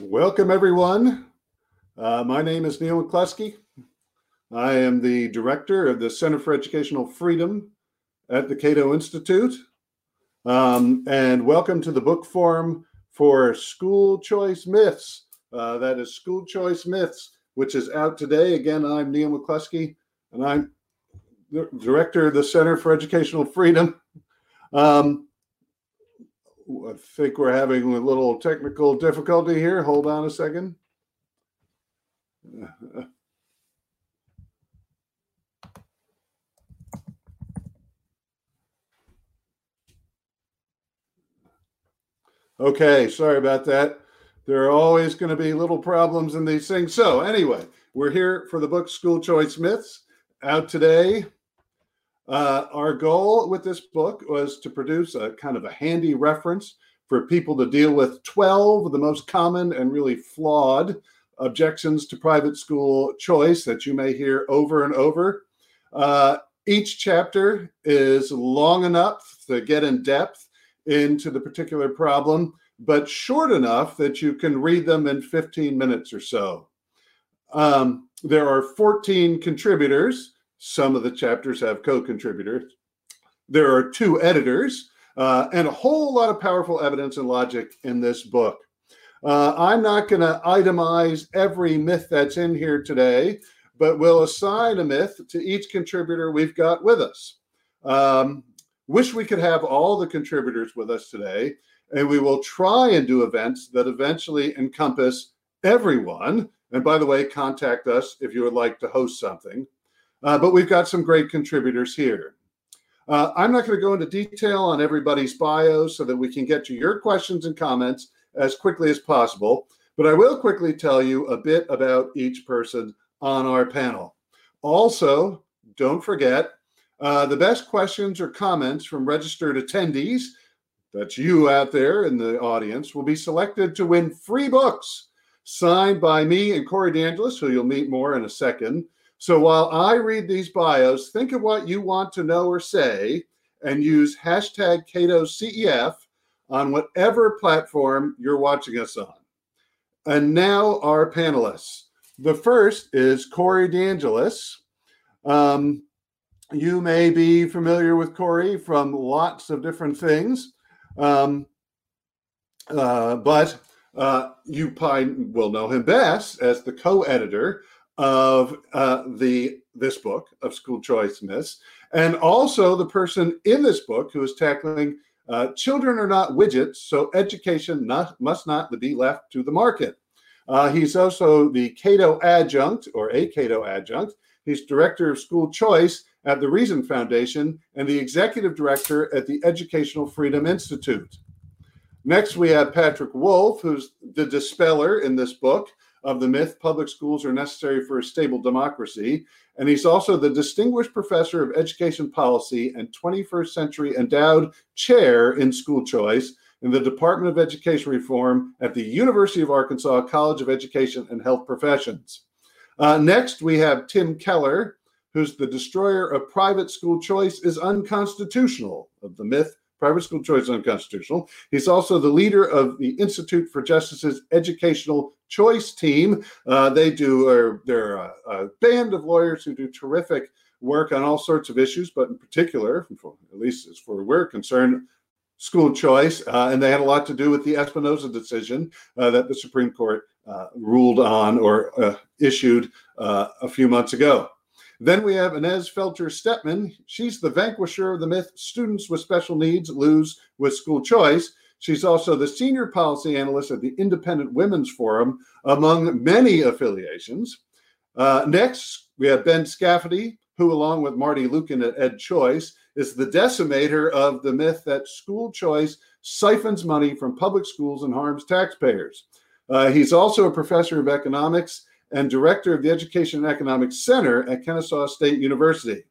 Welcome, everyone. Uh, my name is Neil McCluskey. I am the director of the Center for Educational Freedom at the Cato Institute. Um, and welcome to the book forum for School Choice Myths. Uh, that is School Choice Myths, which is out today. Again, I'm Neil McCluskey, and I'm the director of the Center for Educational Freedom. Um, I think we're having a little technical difficulty here. Hold on a second. Okay, sorry about that. There are always going to be little problems in these things. So, anyway, we're here for the book School Choice Myths out today. Uh, our goal with this book was to produce a kind of a handy reference for people to deal with 12 of the most common and really flawed objections to private school choice that you may hear over and over. Uh, each chapter is long enough to get in depth into the particular problem, but short enough that you can read them in 15 minutes or so. Um, there are 14 contributors some of the chapters have co contributors. There are two editors uh, and a whole lot of powerful evidence and logic in this book. Uh, I'm not going to itemize every myth that's in here today, but we'll assign a myth to each contributor we've got with us. Um, wish we could have all the contributors with us today, and we will try and do events that eventually encompass everyone. And by the way, contact us if you would like to host something. Uh, but we've got some great contributors here. Uh, I'm not going to go into detail on everybody's bio so that we can get to your questions and comments as quickly as possible. But I will quickly tell you a bit about each person on our panel. Also, don't forget uh, the best questions or comments from registered attendees, that's you out there in the audience, will be selected to win free books signed by me and Corey DeAngelis, who you'll meet more in a second. So while I read these bios, think of what you want to know or say and use hashtag Cato CEF on whatever platform you're watching us on. And now our panelists. The first is Corey DeAngelis. Um, you may be familiar with Corey from lots of different things, um, uh, but uh, you probably will know him best as the co-editor of uh, the this book of school choice myths, and also the person in this book who is tackling uh, children are not widgets, so education not, must not be left to the market. Uh, he's also the Cato adjunct or a Cato adjunct. He's director of school choice at the Reason Foundation and the executive director at the Educational Freedom Institute. Next, we have Patrick Wolf, who's the dispeller in this book of the myth public schools are necessary for a stable democracy. And he's also the Distinguished Professor of Education Policy and 21st Century Endowed Chair in School Choice in the Department of Education Reform at the University of Arkansas College of Education and Health Professions. Uh, next, we have Tim Keller, who's the destroyer of private school choice is unconstitutional of the myth private school choice is unconstitutional. He's also the leader of the Institute for Justice's Educational Choice Team. Uh, they do, uh, they're a, a, band of lawyers who do terrific work on all sorts of issues, but in particular, for, at least as far as we're concerned, school choice. Uh, and they had a lot to do with the Espinoza decision uh, that the Supreme Court uh, ruled on or uh, issued a few months ago. Then we have Inez Feltscher Stepman. She's the vanquisher of the myth students with special needs lose with school choice. She's also the senior policy analyst at the Independent Women's Forum, among many affiliations. Uh, next, we have Ben Scafidi, who, along with Marty Lueken at Ed Choice, is the decimator of the myth that school choice siphons money from public schools and harms taxpayers. Uh, he's also a professor of economics and director of the Education and Economics Center at Kennesaw State University.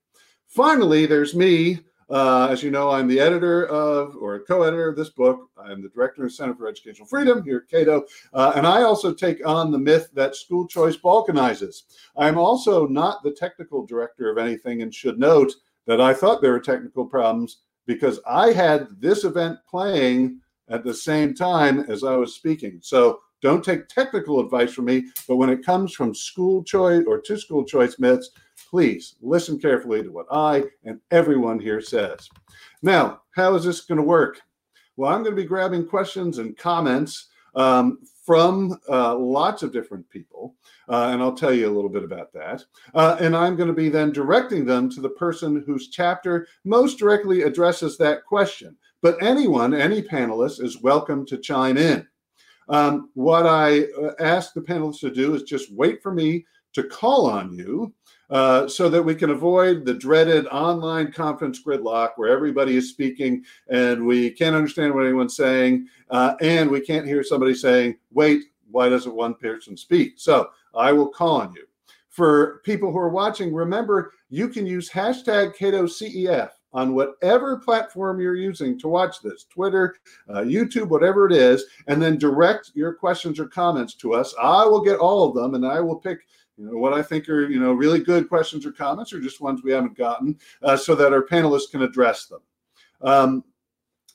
Finally, there's me. Uh, as you know, I'm the editor of, or co editor of this book. I'm the director of Center for Educational Freedom here at Cato. Uh, and I also take on the myth that school choice balkanizes. I'm also not the technical director of anything and should note that I thought there were technical problems because I had this event playing at the same time as I was speaking. So Don't take technical advice from me, but when it comes from school choice or to school choice myths, please listen carefully to what I and everyone here says. Now, how is this going to work? Well, I'm going to be grabbing questions and comments um, from uh, lots of different people, uh, and I'll tell you a little bit about that. Uh, and I'm going to be then directing them to the person whose chapter most directly addresses that question. But anyone, any panelist, is welcome to chime in. Um, what I uh, ask the panelists to do is just wait for me to call on you uh, so that we can avoid the dreaded online conference gridlock where everybody is speaking and we can't understand what anyone's saying uh, and we can't hear somebody saying, wait, why doesn't one person speak? So I will call on you. For people who are watching, remember you can use hashtag CatoCEF on whatever platform you're using to watch this Twitter, uh, YouTube, whatever it is, and then direct your questions or comments to us. I will get all of them and I will pick you know, what I think are you know really good questions or comments, or just ones we haven't gotten, uh, so that our panelists can address them. Um,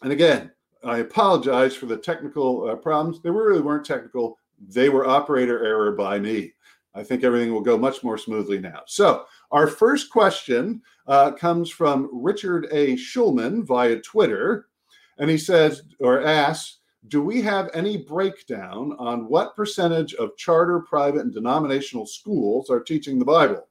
and again, I apologize for the technical uh, problems. They really weren't technical; they were operator error by me. I think everything will go much more smoothly now. So, our first question uh, comes from Richard A. Schulman via Twitter, and he says or asks do we have any breakdown on what percentage of charter, private, and denominational schools are teaching the Bible?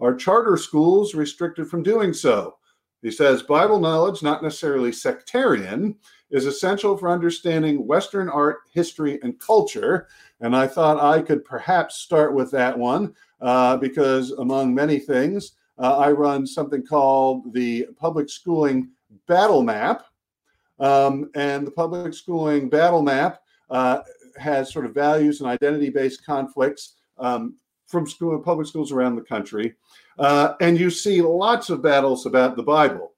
Are charter schools restricted from doing so? He says Bible knowledge, not necessarily sectarian, is essential for understanding Western art, history, and culture. And I thought I could perhaps start with that one uh, because, among many things, uh, I run something called the Public Schooling Battle Map, um, and the public schooling battle map uh, has sort of values and identity based conflicts um, from school public schools around the country. Uh, and you see lots of battles about the Bible.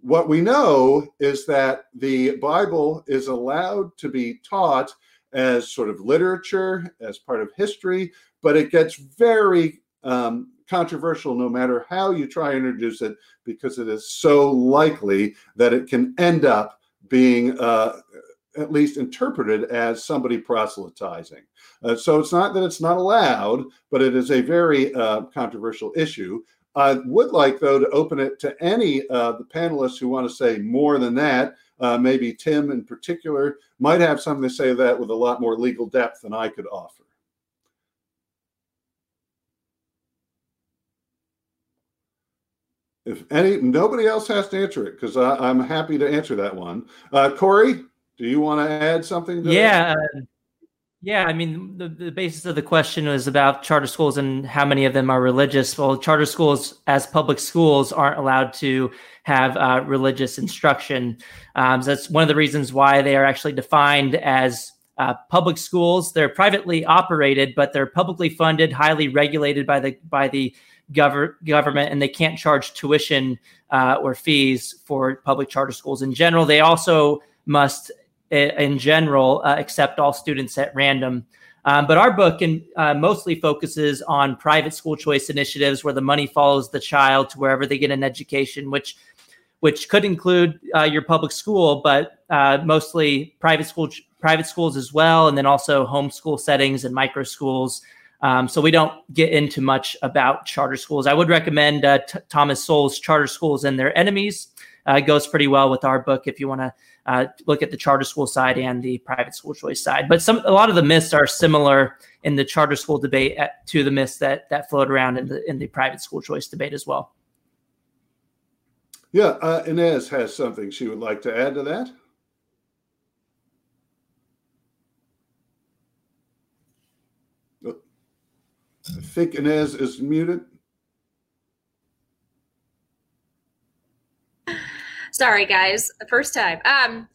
What we know is that the Bible is allowed to be taught as sort of literature, as part of history, but it gets very um, controversial no matter how you try and introduce it because it is so likely that it can end up being uh, at least interpreted as somebody proselytizing. Uh, so it's not that it's not allowed, but it is a very uh, controversial issue. I would like, though, to open it to any of the panelists who want to say more than that. Uh, maybe Tim, in particular, might have something to say that with a lot more legal depth than I could offer. If any nobody else has to answer it because i'm happy to answer that one. Uh, corey do you want to add something yeah uh, yeah i mean the, the basis of the question was about charter schools and how many of them are religious. Well charter schools as public schools aren't allowed to have uh, religious instruction. Um, so that's one of the reasons why they are actually defined as uh, public schools. They're privately operated but they're publicly funded highly regulated by the by the gov- government and they can't charge tuition uh, or fees for public charter schools in general. They also must, in general, uh, accept all students at random. Um, but our book in, uh, mostly focuses on private school choice initiatives where the money follows the child to wherever they get an education, which which could include uh, your public school, but uh, mostly private school private schools as well, and then also homeschool settings and micro schools um, so we don't get into much about charter schools. I would recommend uh, T- Thomas Sowell's Charter Schools and Their Enemies. Uh, goes pretty well with our book if you want to uh, look at the charter school side and the private school choice side. But some a lot of the myths are similar in the charter school debate at, to the myths that that float around in the in the private school choice debate as well. Yeah, uh, Inez has something she would like to add to that. I think Inez is muted. Sorry, guys. First time. Um,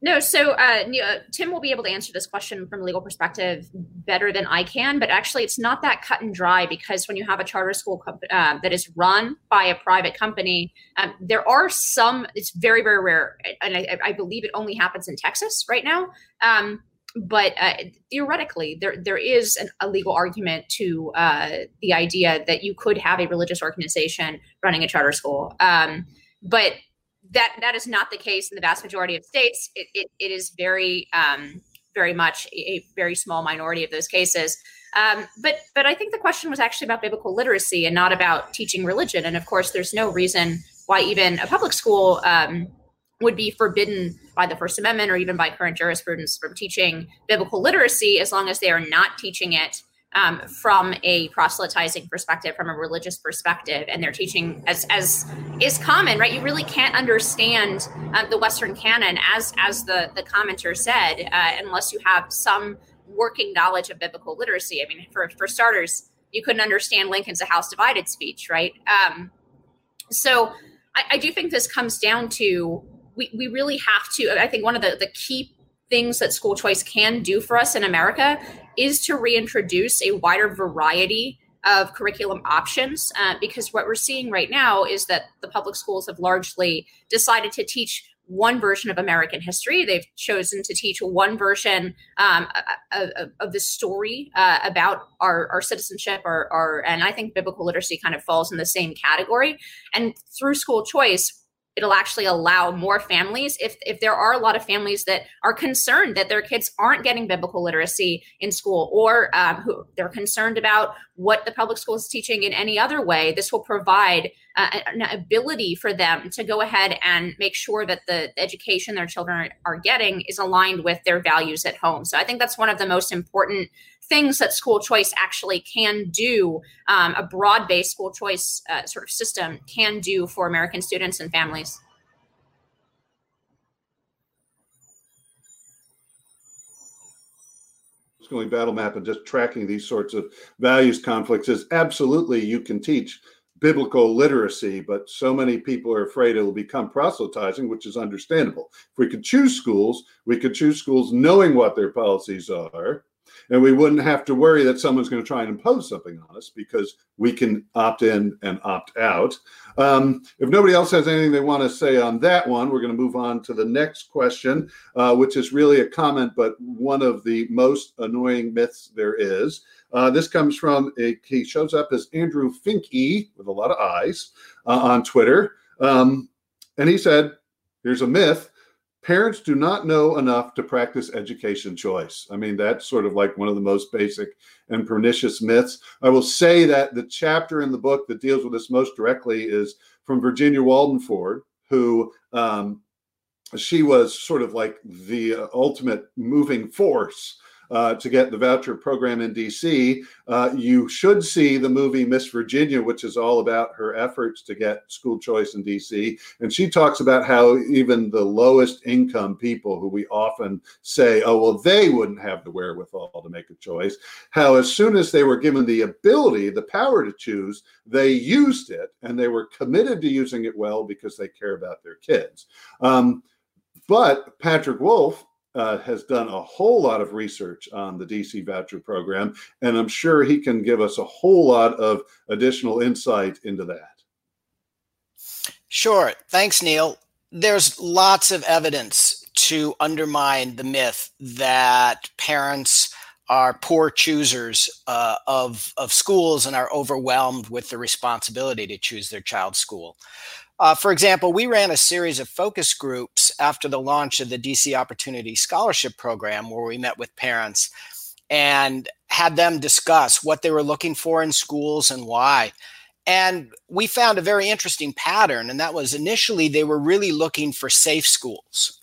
no, so uh, Tim will be able to answer this question from a legal perspective better than I can, but actually, it's not that cut and dry because when you have a charter school comp- uh, that is run by a private company, um, there are some. It's very, very rare, and I, I, believe it only happens in Texas right now. Um, but uh, theoretically, there there is an, a legal argument to uh, the idea that you could have a religious organization running a charter school. Um, but that that is not the case in the vast majority of states. It, it, it is very um, very much a very small minority of those cases. Um, but but I think the question was actually about biblical literacy and not about teaching religion. And of course, there's no reason why even a public school um, would be forbidden by the First Amendment or even by current jurisprudence from teaching biblical literacy as long as they are not teaching it um, from a proselytizing perspective, from a religious perspective, and they're teaching as as is common, right? You really can't understand uh, the Western canon, as as the the commenter said, uh, unless you have some working knowledge of biblical literacy. I mean, for for starters, you couldn't understand Lincoln's "A House Divided" speech, right? Um, so I, I do think this comes down to we we really have to. I think one of the the key things that school choice can do for us in America is to reintroduce a wider variety of curriculum options uh, because what we're seeing right now is that the public schools have largely decided to teach one version of American history. They've chosen to teach one version um, of, of, the story uh, about our, our citizenship, our, and I think biblical literacy kind of falls in the same category. And through school choice, it'll actually allow more families. If if there are a lot of families that are concerned that their kids aren't getting biblical literacy in school or um, who they're concerned about what the public school is teaching in any other way this will provide uh, an ability for them to go ahead and make sure that the education their children are getting is aligned with their values at home. So i think that's one of the most important things that school choice actually can do, um, a broad based school choice uh, sort of system can do for American students and families. Schooling battle map and just tracking these sorts of values conflicts is absolutely you can teach biblical literacy, but so many people are afraid it will become proselytizing, which is understandable. If we could choose schools, we could choose schools knowing what their policies are and we wouldn't have to worry that someone's going to try and impose something on us because we can opt in and opt out. Um, if nobody else has anything they want to say on that one, we're going to move on to the next question, uh, which is really a comment, but one of the most annoying myths there is. Uh, this comes from a, he shows up as Andrew Finke with a lot of eyes uh, on Twitter. Um, and he said, Here's a myth parents do not know enough to practice education choice. I mean, that's sort of like one of the most basic and pernicious myths. I will say that the chapter in the book that deals with this most directly is from Virginia Walden Ford, who um, she was sort of like the uh, ultimate moving force uh, to get the voucher program in DC. Uh, you should see the movie Miss Virginia, which is all about her efforts to get school choice in DC. And she talks about how even the lowest income people, who we often say, oh, well, they wouldn't have the wherewithal to make a choice, how as soon as they were given the ability, the power to choose, they used it and they were committed to using it well because they care about their kids. Um, but Patrick Wolf uh, has done a whole lot of research on the DC voucher program, and I'm sure he can give us a whole lot of additional insight into that. Sure. Thanks, Neil. There's lots of evidence to undermine the myth that parents are poor choosers uh, of, of schools and are overwhelmed with the responsibility to choose their child's school. Uh, for example, we ran a series of focus groups after the launch of the DC Opportunity Scholarship Program, where we met with parents and had them discuss what they were looking for in schools and why. And we found a very interesting pattern, and that was initially they were really looking for safe schools.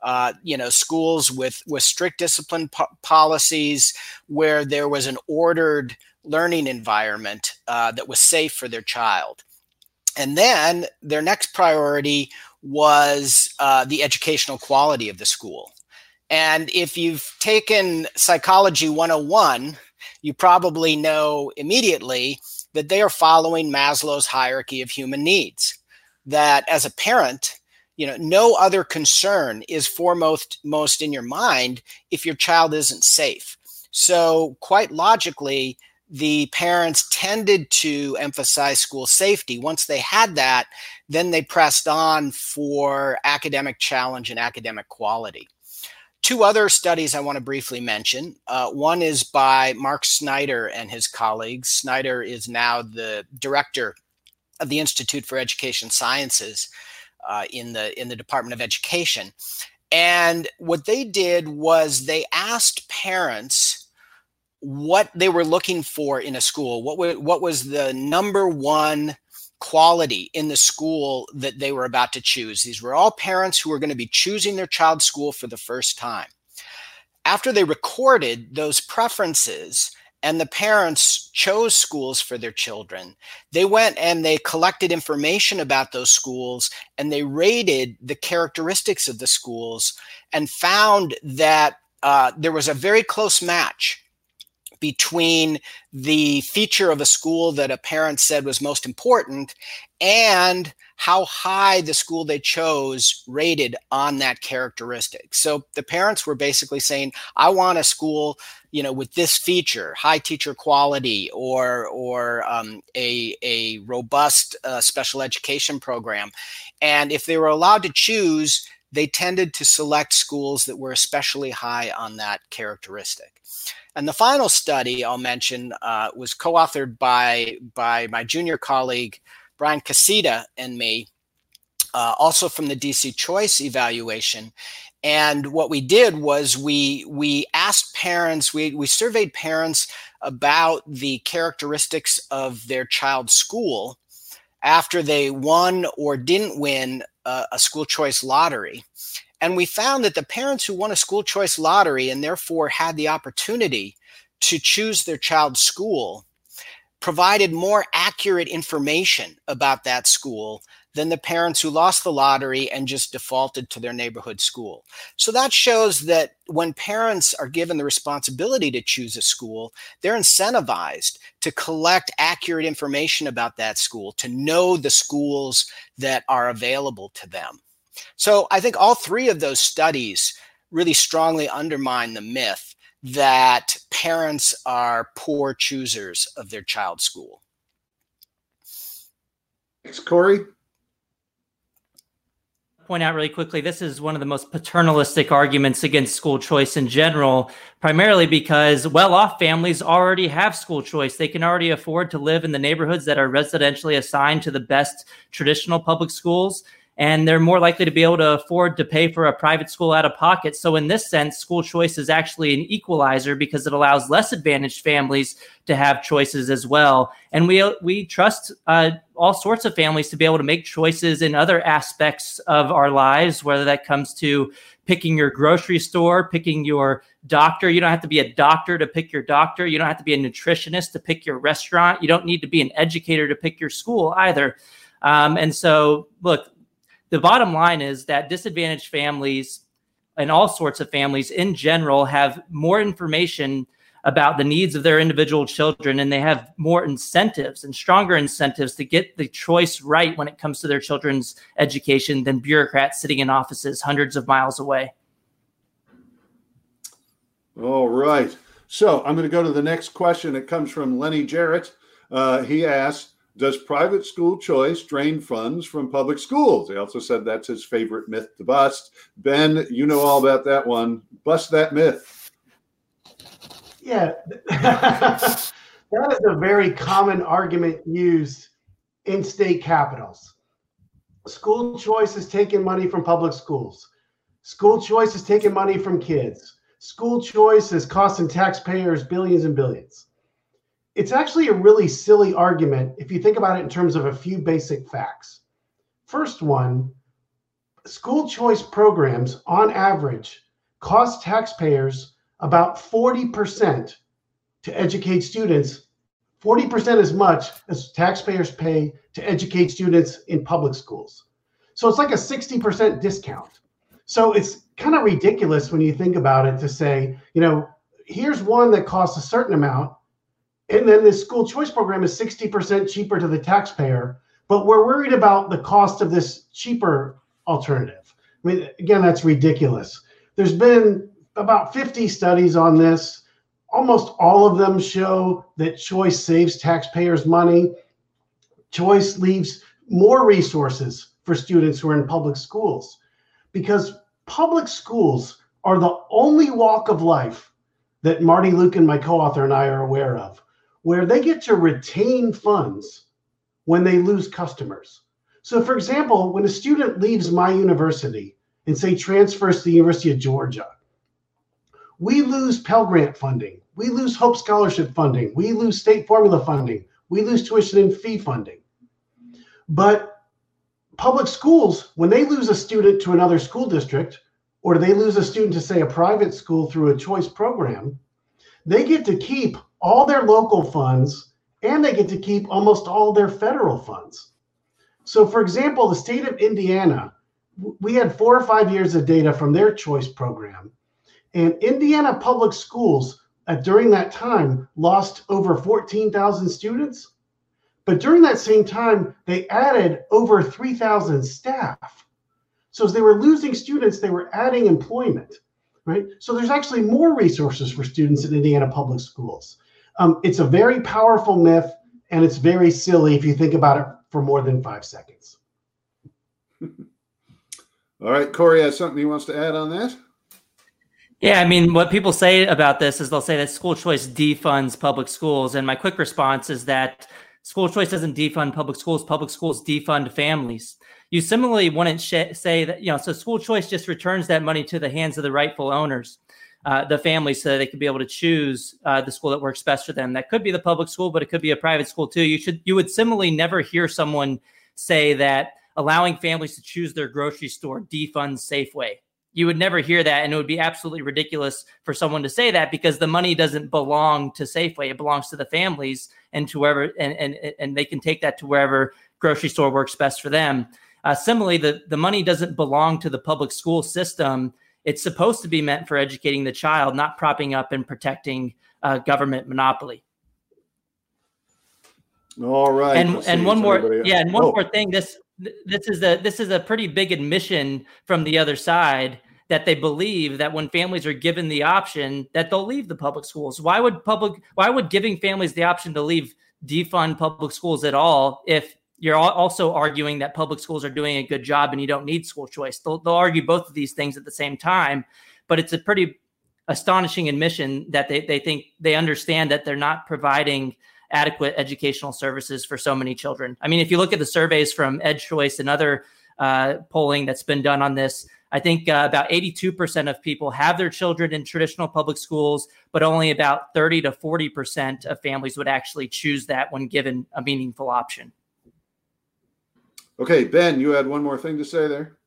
Uh, you know, schools with with strict discipline po- policies, where there was an ordered learning environment uh, that was safe for their child. And then their next priority was uh, the educational quality of the school. And if you've taken Psychology 101, you probably know immediately that they are following Maslow's hierarchy of human needs. That as a parent, you know, no other concern is foremost most in your mind if your child isn't safe. So, quite logically, the parents tended to emphasize school safety. Once they had that, then they pressed on for academic challenge and academic quality. Two other studies I want to briefly mention. Uh, one is by Mark Schneider and his colleagues. Schneider is now the director of the Institute for Education Sciences uh, in the in the Department of Education, And what they did was they asked parents what they were looking for in a school. What, what was the number one quality in the school that they were about to choose? These were all parents who were going to be choosing their child's school for the first time. After they recorded those preferences, and the parents chose schools for their children. They went and they collected information about those schools and they rated the characteristics of the schools and found that uh, there was a very close match between the feature of a school that a parent said was most important and how high the school they chose rated on that characteristic. So the parents were basically saying, I want a school, you know, with this feature, high teacher quality or, or um, a, a robust uh, special education program. And if they were allowed to choose, they tended to select schools that were especially high on that characteristic. And the final study I'll mention uh, was co-authored by, by my junior colleague, Brian Kisida and me, uh, also from the DC Choice evaluation. And what we did was we we asked parents, we we surveyed parents about the characteristics of their child's school after they won or didn't win a, a school choice lottery. And we found that the parents who won a school choice lottery and therefore had the opportunity to choose their child's school provided more accurate information about that school than the parents who lost the lottery and just defaulted to their neighborhood school. So that shows that when parents are given the responsibility to choose a school, they're incentivized to collect accurate information about that school, to know the schools that are available to them. So I think all three of those studies really strongly undermine the myth that parents are poor choosers of their child's school. Thanks, Corey. Point out really quickly this is one of the most paternalistic arguments against school choice in general, primarily because well off families already have school choice. They can already afford to live in the neighborhoods that are residentially assigned to the best traditional public schools and they're more likely to be able to afford to pay for a private school out of pocket. So, in this sense, school choice is actually an equalizer because it allows less advantaged families to have choices as well. And we we trust uh, all sorts of families to be able to make choices in other aspects of our lives, whether that comes to picking your grocery store, picking your doctor. You don't have to be a doctor to pick your doctor. You don't have to be a nutritionist to pick your restaurant. You don't need to be an educator to pick your school either. Um, and so, look, the bottom line is that disadvantaged families and all sorts of families in general have more information about the needs of their individual children and they have more incentives and stronger incentives to get the choice right when it comes to their children's education than bureaucrats sitting in offices hundreds of miles away. All right. So I'm going to go to the next question. It comes from Lenny Jarrett. Uh, he asked, does private school choice drain funds from public schools? He also said that's his favorite myth to bust. Ben, you know all about that one. Bust that myth. Yeah, that is a very common argument used in state capitals. School choice is taking money from public schools. School choice is taking money from kids. School choice is costing taxpayers billions and billions it's actually a really silly argument if you think about it in terms of a few basic facts. First one, school choice programs on average cost taxpayers about 40% to educate students, 40% as much as taxpayers pay to educate students in public schools. So it's like a 60% discount. So it's kind of ridiculous when you think about it to say, you know, here's one that costs a certain amount and then the school choice program is 60% cheaper to the taxpayer, but we're worried about the cost of this cheaper alternative. I mean, again, that's ridiculous. There's been about 50 studies on this. Almost all of them show that choice saves taxpayers money. Choice leaves more resources for students who are in public schools because public schools are the only walk of life that Marty Lueken my co author, and I are aware of where they get to retain funds when they lose customers. So, for example, when a student leaves my university and say transfers to the University of Georgia. We lose Pell Grant funding. We lose Hope Scholarship funding. We lose state formula funding. We lose tuition and fee funding. But public schools, when they lose a student to another school district, or they lose a student to, say, a private school through a choice program, they get to keep all their local funds and they get to keep almost all their federal funds. So, for example, the state of Indiana, we had four or five years of data from their choice program, and Indiana public schools uh, during that time lost over 14,000 students. But during that same time, they added over 3,000 staff. So as they were losing students, they were adding employment, right? So there's actually more resources for students in Indiana public schools. Um, it's a very powerful myth, and it's very silly if you think about it for more than five seconds. All right, Corey has something he wants to add on that. Yeah, I mean, what people say about this is they'll say that school choice defunds public schools. And my quick response is that school choice doesn't defund public schools, public schools defund families. You similarly wouldn't sh- say that, you know, so school choice just returns that money to the hands of the rightful owners, uh, the families, so that they could be able to choose uh, the school that works best for them. That could be the public school, but it could be a private school too. You should, you would similarly never hear someone say that allowing families to choose their grocery store defunds Safeway you would never hear that and it would be absolutely ridiculous for someone to say that because the money doesn't belong to safeway it belongs to the families and to wherever and and, and they can take that to wherever grocery store works best for them uh, similarly the, the money doesn't belong to the public school system it's supposed to be meant for educating the child not propping up and protecting uh, government monopoly all right and and one more yeah and one oh. more thing this this is a this is a pretty big admission from the other side that they believe that when families are given the option that they'll leave the public schools why would public why would giving families the option to leave defund public schools at all if you're also arguing that public schools are doing a good job and you don't need school choice they'll, they'll argue both of these things at the same time but it's a pretty astonishing admission that they, they think they understand that they're not providing adequate educational services for so many children. I mean, if you look at the surveys from EdChoice and other uh, polling that's been done on this, I think uh, about 82% of people have their children in traditional public schools, but only about 30 to 40% of families would actually choose that when given a meaningful option. Okay, Ben, you had one more thing to say there.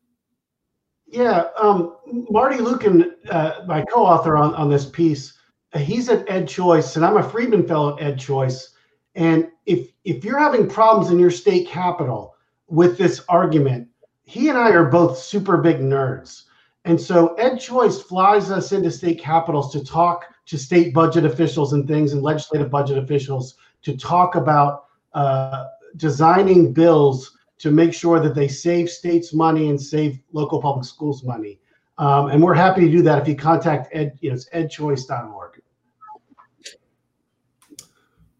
Yeah, um, Marty Lueken, uh, my co-author on, on this piece, he's at EdChoice, and I'm a Friedman Fellow at EdChoice. And if if you're having problems in your state capital with this argument, he and I are both super big nerds. And so EdChoice flies us into state capitals to talk to state budget officials and things and legislative budget officials to talk about uh, designing bills to make sure that they save states money and save local public schools money. Um, and we're happy to do that if you contact ed, you know, it's edchoice.org.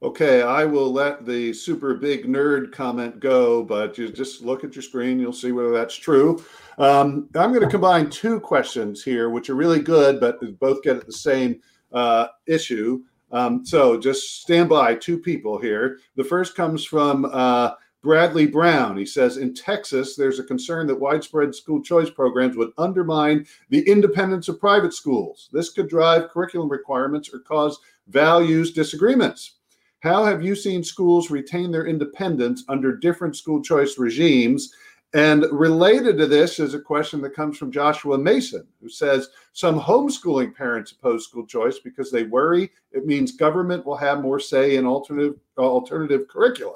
Okay, I will let the super big nerd comment go, but you just look at your screen, you'll see whether that's true. Um, I'm going to combine two questions here, which are really good, but both get at the same uh, issue. Um, so just stand by, two people here. The first comes from uh, Bradley Brown. He says In Texas, there's a concern that widespread school choice programs would undermine the independence of private schools. This could drive curriculum requirements or cause values disagreements. How have you seen schools retain their independence under different school choice regimes? And related to this is a question that comes from Joshua Mason, who says some homeschooling parents oppose school choice because they worry it means government will have more say in alternative uh, alternative curricula.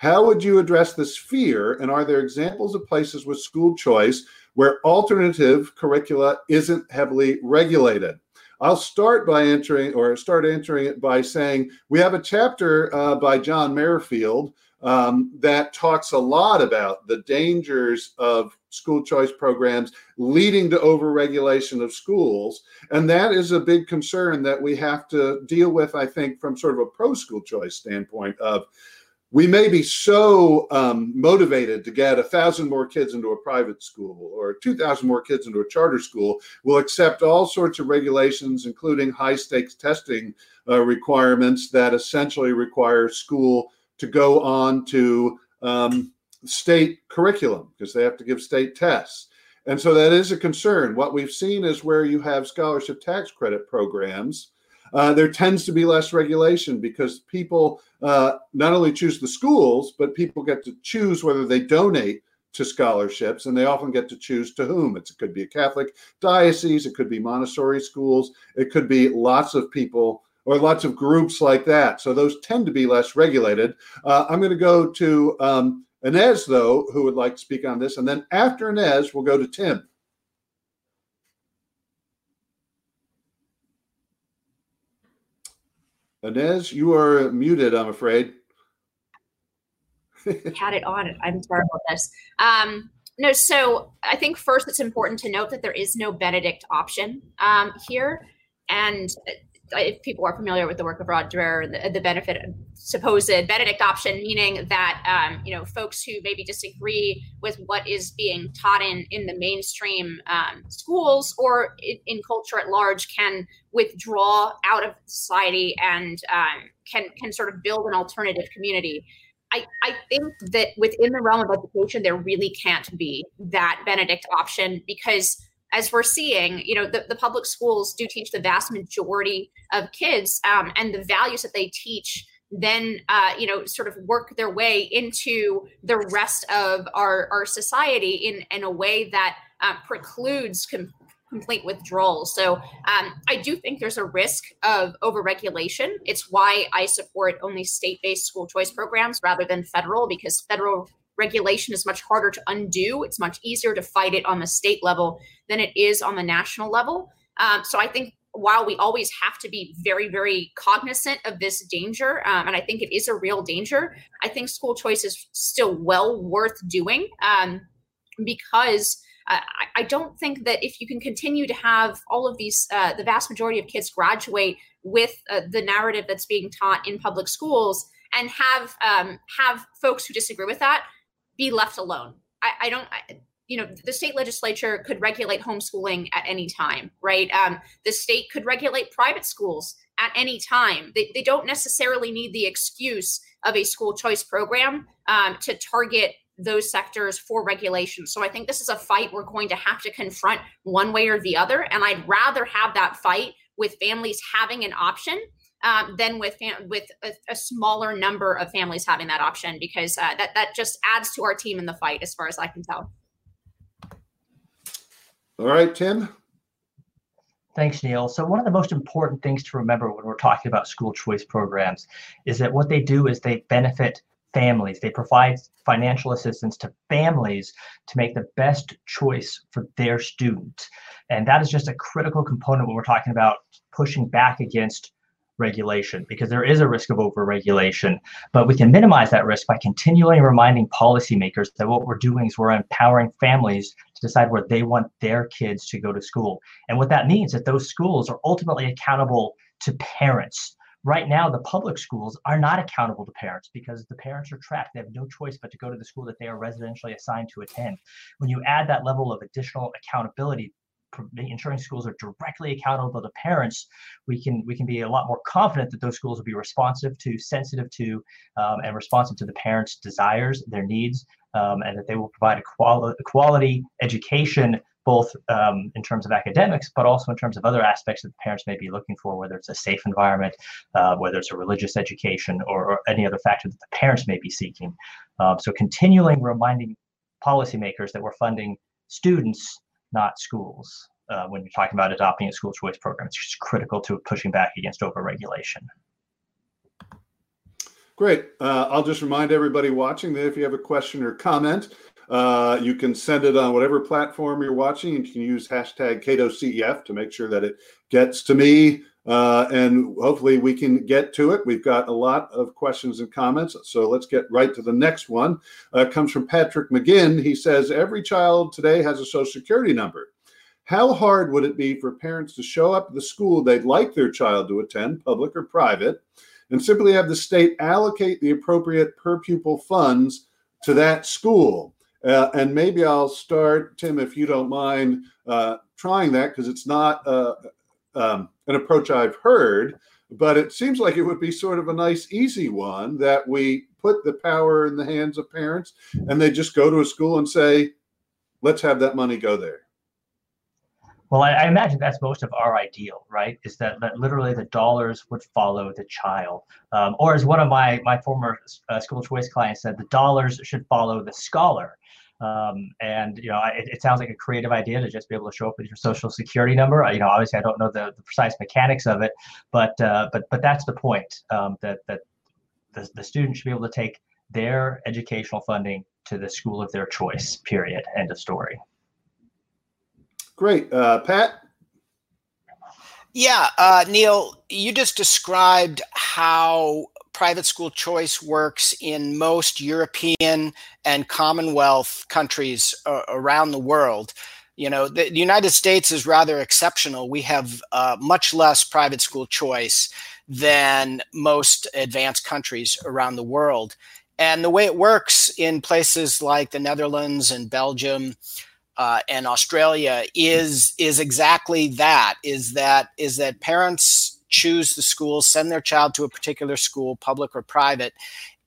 How would you address this fear? And are there examples of places with school choice where alternative curricula isn't heavily regulated? I'll start by answering or start answering it by saying we have a chapter uh, by John Merrifield um, that talks a lot about the dangers of school choice programs leading to overregulation of schools. And that is a big concern that we have to deal with, I think, from sort of a pro school choice standpoint of we may be so um, motivated to get a thousand more kids into a private school or 2,000 more kids into a charter school, we'll accept all sorts of regulations, including high stakes testing uh, requirements that essentially require school to go on to um, state curriculum because they have to give state tests. And so that is a concern. What we've seen is where you have scholarship tax credit programs, uh, there tends to be less regulation because people uh, not only choose the schools, but people get to choose whether they donate to scholarships, and they often get to choose to whom. It's, it could be a Catholic diocese, it could be Montessori schools, it could be lots of people or lots of groups like that. So those tend to be less regulated. Uh, I'm going to go to um, Inez, though, who would like to speak on this. And then after Inez, we'll go to Tim. Inez, you are muted, I'm afraid. had it on. I'm sorry about this. Um, no, so I think first it's important to note that there is no Benedict option um, here. And if people are familiar with the work of Rod Dreher, the, the benefit supposed Benedict option, meaning that um, you know folks who maybe disagree with what is being taught in in the mainstream um, schools or in, in, culture at large can withdraw out of society and um, can can sort of build an alternative community. I, I think that within the realm of education, there really can't be that Benedict option because as we're seeing, you know, the, the public schools do teach the vast majority of kids, um, and the values that they teach then, uh, you know, sort of work their way into the rest of our, our society in, in a way that uh, precludes com- complete withdrawal. So um, I do think there's a risk of overregulation. It's why I support only state-based school choice programs rather than federal, because federal regulation is much harder to undo. It's much easier to fight it on the state level than it is on the national level. Um, so I think while we always have to be very, very cognizant of this danger, um, and I think it is a real danger, I think school choice is still well worth doing um, because. I, I don't think that if you can continue to have all of these, uh, the vast majority of kids graduate with uh, the narrative that's being taught in public schools, and have um, have folks who disagree with that be left alone. I, I don't. I, you know, the state legislature could regulate homeschooling at any time, right? Um, the state could regulate private schools at any time. They, they don't necessarily need the excuse of a school choice program um, to target those sectors for regulation. So I think this is a fight we're going to have to confront one way or the other. And I'd rather have that fight with families having an option um, than with fam- with a, a, smaller number of families having that option because uh, that that just adds to our team in the fight, as far as I can tell. All right, Tim. Thanks, Neil. So one of the most important things to remember when we're talking about school choice programs is that what they do is they benefit families. They provide financial assistance to families to make the best choice for their student. And that is just a critical component when we're talking about pushing back against regulation because there is a risk of overregulation. But we can minimize that risk by continually reminding policymakers that what we're doing is we're empowering families to decide where they want their kids to go to school. And what that means is that those schools are ultimately accountable to parents. Right now, the public schools are not accountable to parents because the parents are trapped. They have no choice but to go to the school that they are residentially assigned to attend. When you add that level of additional accountability, ensuring schools are directly accountable to parents, we can we can be a lot more confident that those schools will be responsive to, sensitive to, um, and responsive to the parents' desires, their needs, um, and that they will provide a, quali- quality education both um, in terms of academics, but also in terms of other aspects that the parents may be looking for, whether it's a safe environment, uh, whether it's a religious education, or, or, any other factor that the parents may be seeking. Um, so, continually reminding policymakers that we're funding students not schools. Uh, when you're talking about adopting a school choice program, it's critical to pushing back against overregulation. Great. Uh, I'll just remind everybody watching that if you have a question or comment, uh, you can send it on whatever platform you're watching. You can use hashtag CatoCEF to make sure that it gets to me uh, and hopefully we can get to it. We've got a lot of questions and comments, so let's get right to the next one. Uh, comes from Patrick McGinn. He says every child today has a social security number. How hard would it be for parents to show up at the school they'd like their child to attend, public or private, and simply have the state allocate the appropriate per pupil funds to that school? Uh, and maybe I'll start, Tim, if you don't mind uh, trying that, because it's not uh, um, an approach I've heard, but it seems like it would be sort of a nice, easy one that we put the power in the hands of parents and they just go to a school and say, let's have that money go there. Well, I, I, imagine that's most of our ideal, right? Is that, that literally the dollars would follow the child, um, or as one of my my former uh, school choice clients said, the dollars should follow the scholar. Um, and you know, it, it, sounds like a creative idea to just be able to show up with your social security number. You know, obviously, I don't know the, the precise mechanics of it, but uh, but but that's the point um, that that the, the student should be able to take their educational funding to the school of their choice. Period. End of story. Great. Uh, Pat? Yeah, uh, Neil, you just described how private school choice works in most European and Commonwealth countries uh, around the world. You know, the, the, United States is rather exceptional. We have uh, much less private school choice than most advanced countries around the world. And the way it works in places like the Netherlands and Belgium, uh, and Australia is is exactly that. Is that is that parents choose the school, send their child to a particular school, public or private,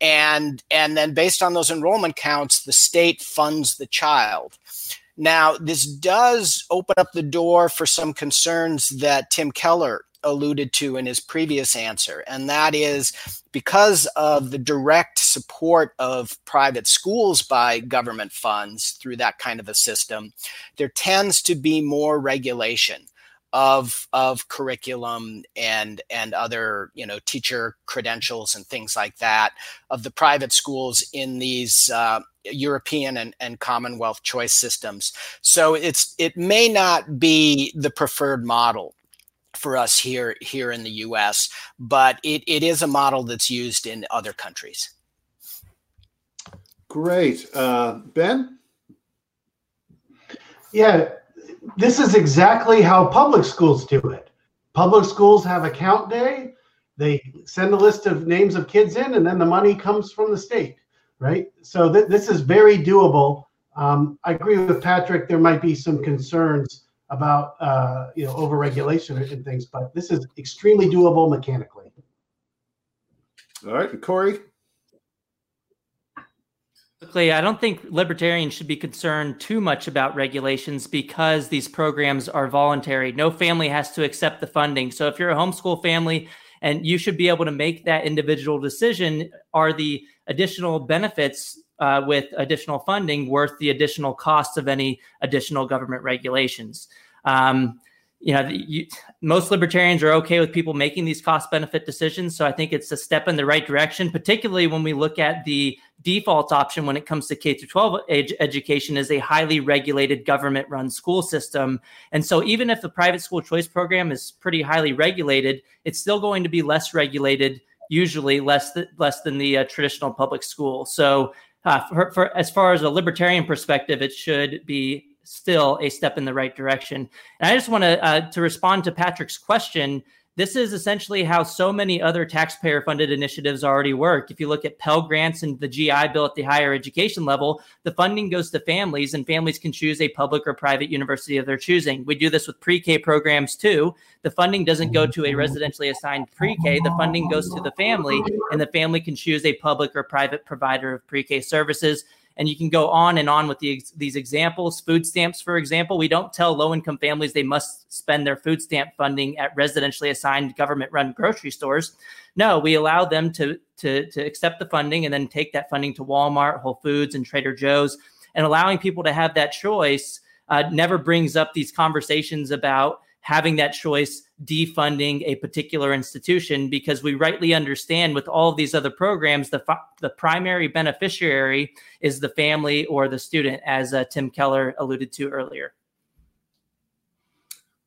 and and then based on those enrollment counts, the state funds the child. Now, this does open up the door for some concerns that Tim Keller alluded to in his previous answer, and that is because of the direct support of private schools by government funds through that kind of a system, there tends to be more regulation of of curriculum and and other you know teacher credentials and things like that of the private schools in these uh, European and, and Commonwealth choice systems. So it's it may not be the preferred model for us here here in the U.S., but it, it is a model that's used in other countries. Great, uh, Ben. Yeah, this is exactly how public schools do it. Public schools have a count day. They send a list of names of kids in, and then the money comes from the state, right? So th- this is very doable. Um, I agree with Patrick. There might be some concerns about uh, you know overregulation and things, but this is extremely doable mechanically. All right, Corey. I don't think libertarians should be concerned too much about regulations because these programs are voluntary. No family has to accept the funding. So if you're a homeschool family and you should be able to make that individual decision, are the additional benefits uh, with additional funding worth the additional costs of any additional government regulations? Um, you know, you, most libertarians are okay with people making these cost benefit decisions. So I think it's a step in the right direction, particularly when we look at the default option when it comes to K through 12 ed- education is a highly regulated government run school system. And so even if the private school choice program is pretty highly regulated, it's still going to be less regulated, usually less, th- less than the uh, traditional public school. So uh, for, for, as far as a libertarian perspective, it should be still a step in the right direction. And I just want to uh, to respond to Patrick's question. This is essentially how so many other taxpayer funded initiatives already work. If you look at Pell Grants and the GI Bill at the higher education level, the funding goes to families, and families can choose a public or private university of their choosing. We do this with pre K programs too. The funding doesn't go to a residentially assigned pre K, the funding goes to the family, and the family can choose a public or private provider of pre K services. And you can go on and on with the, these examples. Food stamps, for example, we don't tell low income families they must spend their food stamp funding at residentially assigned government run grocery stores. No, we allow them to, to, to accept the funding and then take that funding to Walmart, Whole Foods, and Trader Joe's. And allowing people to have that choice uh, never brings up these conversations about having that choice defunding a particular institution because we rightly understand with all of these other programs the the primary beneficiary is the family or the student as uh, Tim Keller alluded to earlier.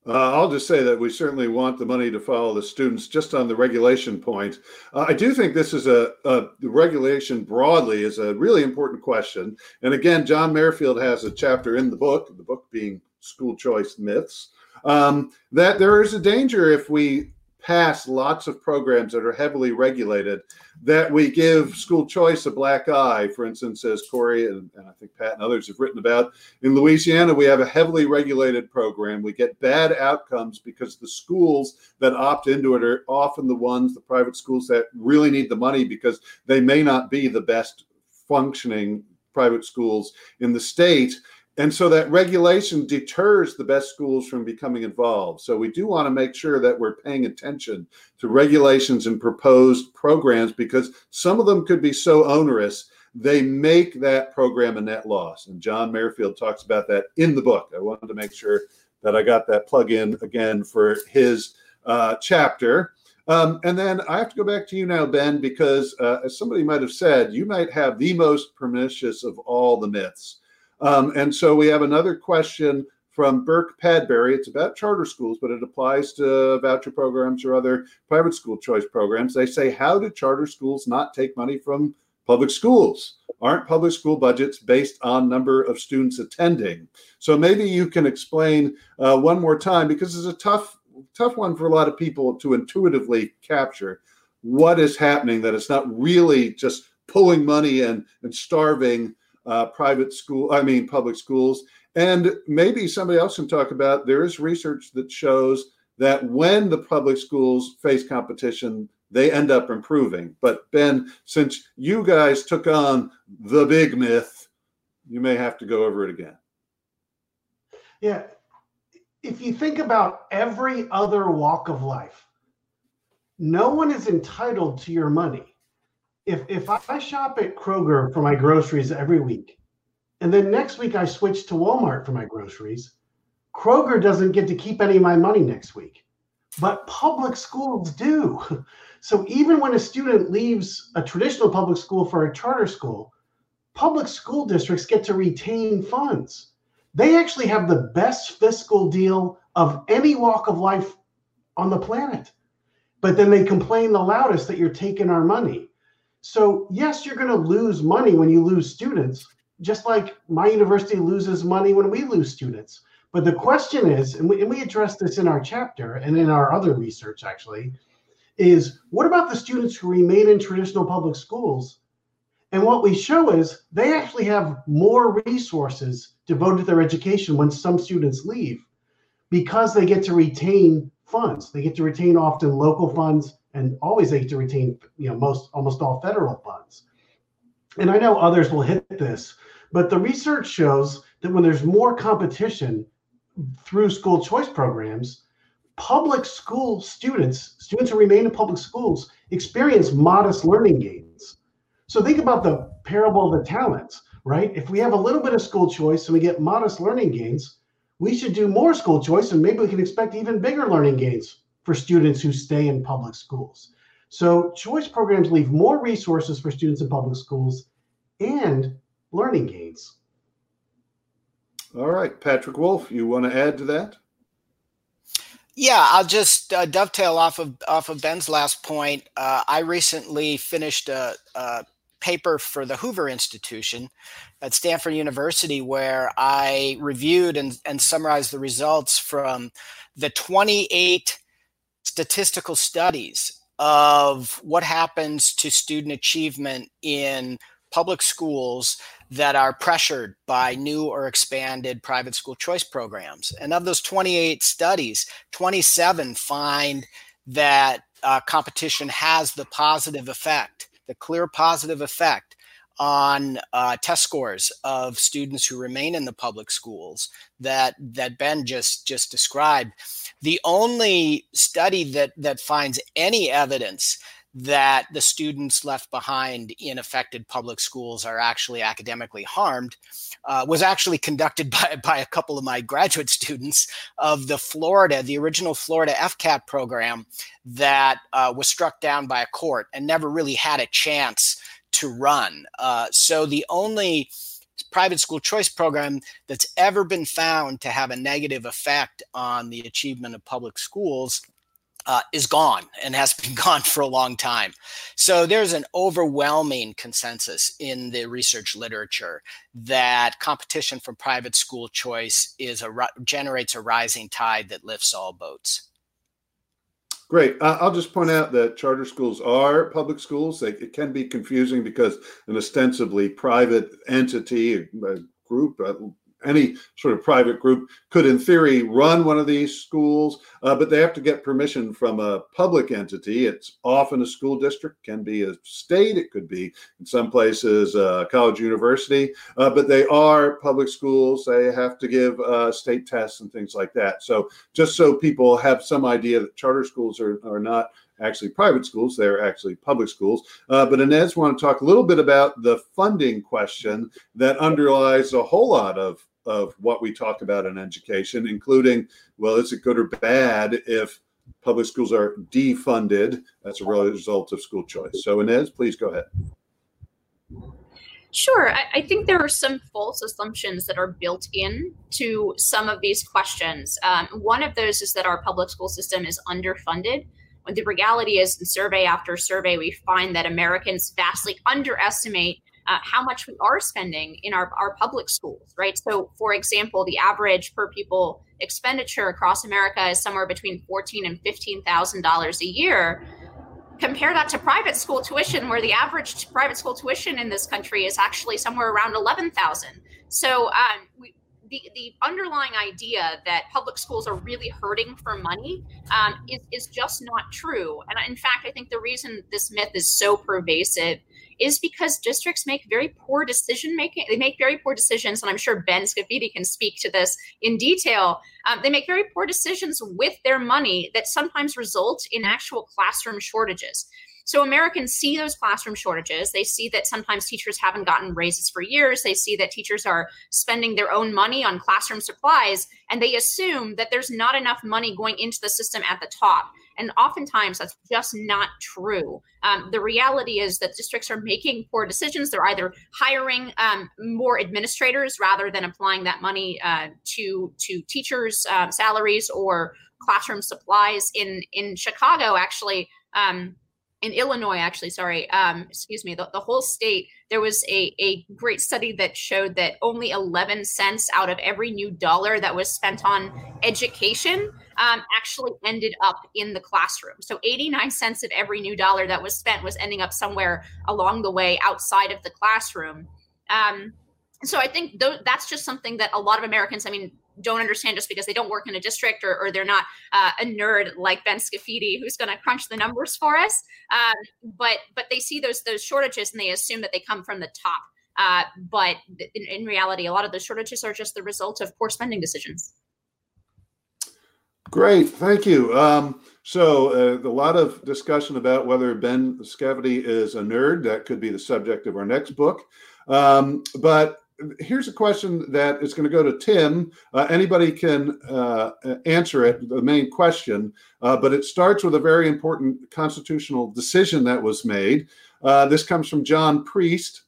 Uh, I'll just say that we certainly want the money to follow the students. Just on the regulation point, uh, I do think this is a, a regulation broadly is a really important question. And again, John Merrifield has a chapter in the book, the book being School Choice Myths, um, that there is a danger if we pass lots of programs that are heavily regulated that we give school choice a black eye. For instance, as Corey and, and, I think Pat and others have written about, in Louisiana, we have a heavily regulated program. We get bad outcomes because the schools that opt into it are often the ones, the private schools that really need the money because they may not be the best functioning private schools in the state and so that regulation deters the best schools from becoming involved. So we do want to make sure that we're paying attention to regulations and proposed programs because some of them could be so onerous they make that program a net loss. And John Merrifield talks about that in the book. I wanted to make sure that I got that plug in again for his uh, chapter. Um, and then I have to go back to you now, Ben, because uh, as somebody might have said, you might have the most pernicious of all the myths. Um, and so we have another question from Burke Padbury. It's about charter schools, but it applies to voucher programs or other private school choice programs. They say, How do charter schools not take money from public schools? Aren't public school budgets based on number of students attending? So maybe you can explain uh, one more time because it's a tough, tough one for a lot of people to intuitively capture what is happening. That it's not really just pulling money and and starving uh, private school, I mean, public schools. And maybe somebody else can talk about there is research that shows that when the public schools face competition, they end up improving. But Ben, since you guys took on the big myth, you may have to go over it again. Yeah. If you think about every other walk of life, no one is entitled to your money if if I shop at Kroger for my groceries every week, and then next week I switch to Walmart for my groceries, Kroger doesn't get to keep any of my money next week. But public schools do. So even when a student leaves a traditional public school for a charter school, public school districts get to retain funds. They actually have the best fiscal deal of any walk of life on the planet. But then they complain the loudest that you're taking our money. So, yes, you're going to lose money when you lose students, just like my university loses money when we lose students. But the question is, and we, and we address this in our chapter and in our other research actually, is what about the students who remain in traditional public schools? And what we show is they actually have more resources devoted to their education when some students leave because they get to retain funds. They get to retain often local funds and always get to retain you know most almost all federal funds. And i know others will hit this but the research shows that when there's more competition through school choice programs public school students students who remain in public schools experience modest learning gains. So think about the parable of the talents right? If we have a little bit of school choice and we get modest learning gains we should do more school choice and maybe we can expect even bigger learning gains for students who stay in public schools. So, choice programs leave more resources for students in public schools and learning gains. All right, Patrick Wolf, you want to add to that? Yeah, I'll just uh, dovetail off of off of Ben's last point. Uh, I recently finished a, a, paper for the Hoover Institution at Stanford University, where I reviewed and, and summarized the results from the 28 statistical studies of what happens to student achievement in public schools that are pressured by new or expanded private school choice programs. And of those 28 studies, 27 find that uh, competition has the positive effect, the clear positive effect on uh, test scores of students who remain in the public schools that that Ben just just described. The only study that that finds any evidence that the students left behind in affected public schools are actually academically harmed uh, was actually conducted by, by a couple of my graduate students of the Florida, the original Florida FCAT program that uh, was struck down by a court and never really had a chance to run. Uh, so the only private school choice program that's ever been found to have a negative effect on the achievement of public schools uh, is gone and has been gone for a long time. So there's an overwhelming consensus in the research literature that competition from private school choice is a generates a rising tide that lifts all boats. Great. Uh, I'll just point out that charter schools are public schools. They, it can be confusing because an ostensibly private entity, a group, any sort of private group could, in theory, run one of these schools, uh, but they have to get permission from a public entity. It's often a school district, can be a state, it could be in some places a college university, uh, but they are public schools. They have to give uh, state tests and things like that. So just so people have some idea that charter schools are, are not actually private schools, they're actually public schools. Uh, but Inez, want to talk a little bit about the funding question that underlies a whole lot of, of what we talk about in education, including, well, is it good or bad if public schools are defunded as a result of school choice? So Inez, please go ahead. Sure. I, I, think there are some false assumptions that are built in to some of these questions. Um, one of those is that our public school system is underfunded. When the reality is, in survey after survey, we find that Americans vastly underestimate uh, how much we are spending in our, our public schools, right? So, for example, the average per pupil expenditure across America is somewhere between fourteen and fifteen thousand dollars a year. Compare that to private school tuition, where the average private school tuition in this country is actually somewhere around eleven thousand. So, um, we, the, the underlying idea that public schools are really hurting for money um, is, is just not true. And in fact, I think the reason this myth is so pervasive is because districts make very poor decision making. They make very poor decisions, and I'm sure Ben Scafidi can speak to this in detail. Um, they make very poor decisions with their money that sometimes result in actual classroom shortages. So Americans see those classroom shortages. They see that sometimes teachers haven't gotten raises for years. They see that teachers are spending their own money on classroom supplies, and they assume that there's not enough money going into the system at the top. And oftentimes that's just not true. Um, the reality is that districts are making poor decisions. They're either hiring um, more administrators rather than applying that money uh, to to teachers' uh, salaries or classroom supplies. In in Chicago, actually, um, in Illinois, actually, sorry, um, excuse me, the, the whole state, there was a, a great study that showed that only 11 cents out of every new dollar that was spent on education um, actually ended up in the classroom. So 89 cents of every new dollar that was spent was ending up somewhere along the way outside of the classroom. Um, so I think th- that's just something that a lot of Americans, I mean, don't understand just because they don't work in a district or, or they're not uh, a nerd like Ben Scafidi, who's going to crunch the numbers for us. Um, but but they see those those shortages and they assume that they come from the top. Uh, but in, in reality, a lot of those shortages are just the result of poor spending decisions. Great, thank you. Um, so, uh, a lot of discussion about whether Ben Scafidi is a nerd. That could be the subject of our next book. Um, but here's a question that is going to go to Tim. Uh, anybody can uh, answer it, the main question, uh, but it starts with a very important constitutional decision that was made. Uh, this comes from John Priest.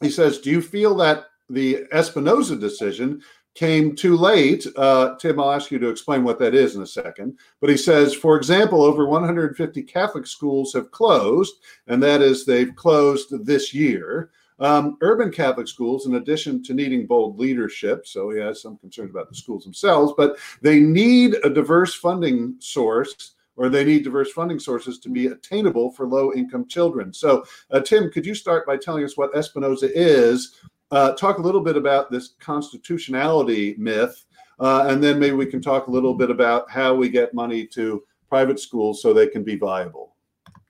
He says, Do you feel that the Espinoza decision came too late? Uh, Tim, I'll ask you to explain what that is in a second. But he says, for example, over 150 Catholic schools have closed, and that is they've closed this year. Um, urban Catholic schools, in addition to needing bold leadership, so he has some concerns about the schools themselves, but they need a diverse funding source or they need diverse funding sources to be attainable for low income children. So, uh, Tim, could you start by telling us what Espinoza is? Uh, talk a little bit about this constitutionality myth, uh, and then maybe we can talk a little bit about how we get money to private schools so they can be viable.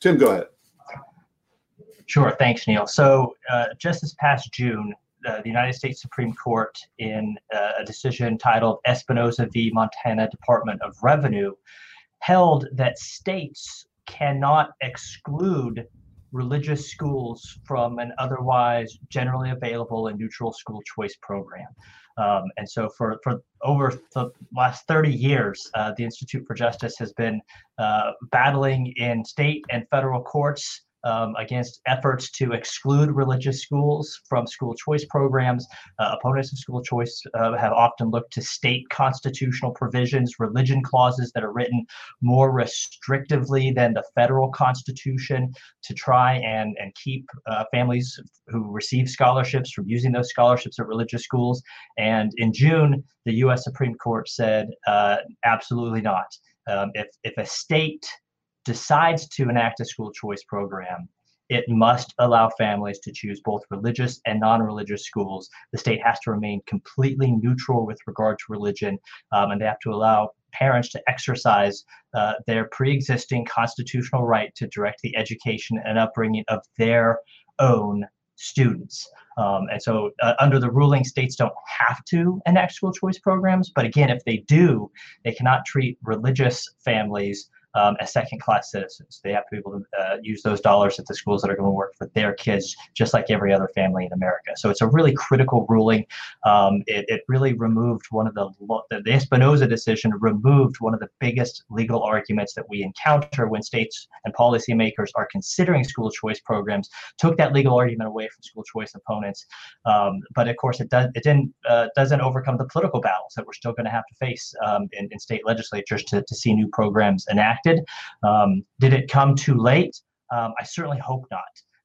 Tim, go ahead. Sure. Thanks, Neil. So, uh, just this past June, uh, the United States Supreme Court, in uh, a decision titled Espinoza v. Montana Department of Revenue, held that states cannot exclude religious schools from an otherwise generally available and neutral school choice program. Um, and so, for, for over the last 30 years, uh, the Institute for Justice has been uh, battling in state and federal courts um, against efforts to exclude religious schools from school choice programs. Uh, opponents of school choice uh, have often looked to state constitutional provisions, religion clauses that are written more restrictively than the federal constitution to try and, and keep uh, families who receive scholarships from using those scholarships at religious schools. And in June, the US Supreme Court said uh, absolutely not. Um, if, if a state decides to enact a school choice program, it must allow families to choose both religious and non-religious schools. The state has to remain completely neutral with regard to religion, um, and they have to allow parents to exercise uh, their pre-existing constitutional right to direct the education and upbringing of their own students. Um, and so, uh, under the ruling, states don't have to enact school choice programs. But again, if they do, they cannot treat religious families um, as second class citizens. They have to be able to uh, use those dollars at the schools that are going to work for their kids, just like every other family in America. So it's a really critical ruling. Um, it, it really removed one of the, the Espinoza decision removed one of the biggest legal arguments that we encounter when states and policymakers are considering school choice programs, took that legal argument away from school choice opponents. Um, but of course, it, does, it didn't, uh, doesn't overcome the political battles that we're still going to have to face um, in, in state legislatures to, to see new programs enacted Um, did it come too late? Um, I certainly hope not.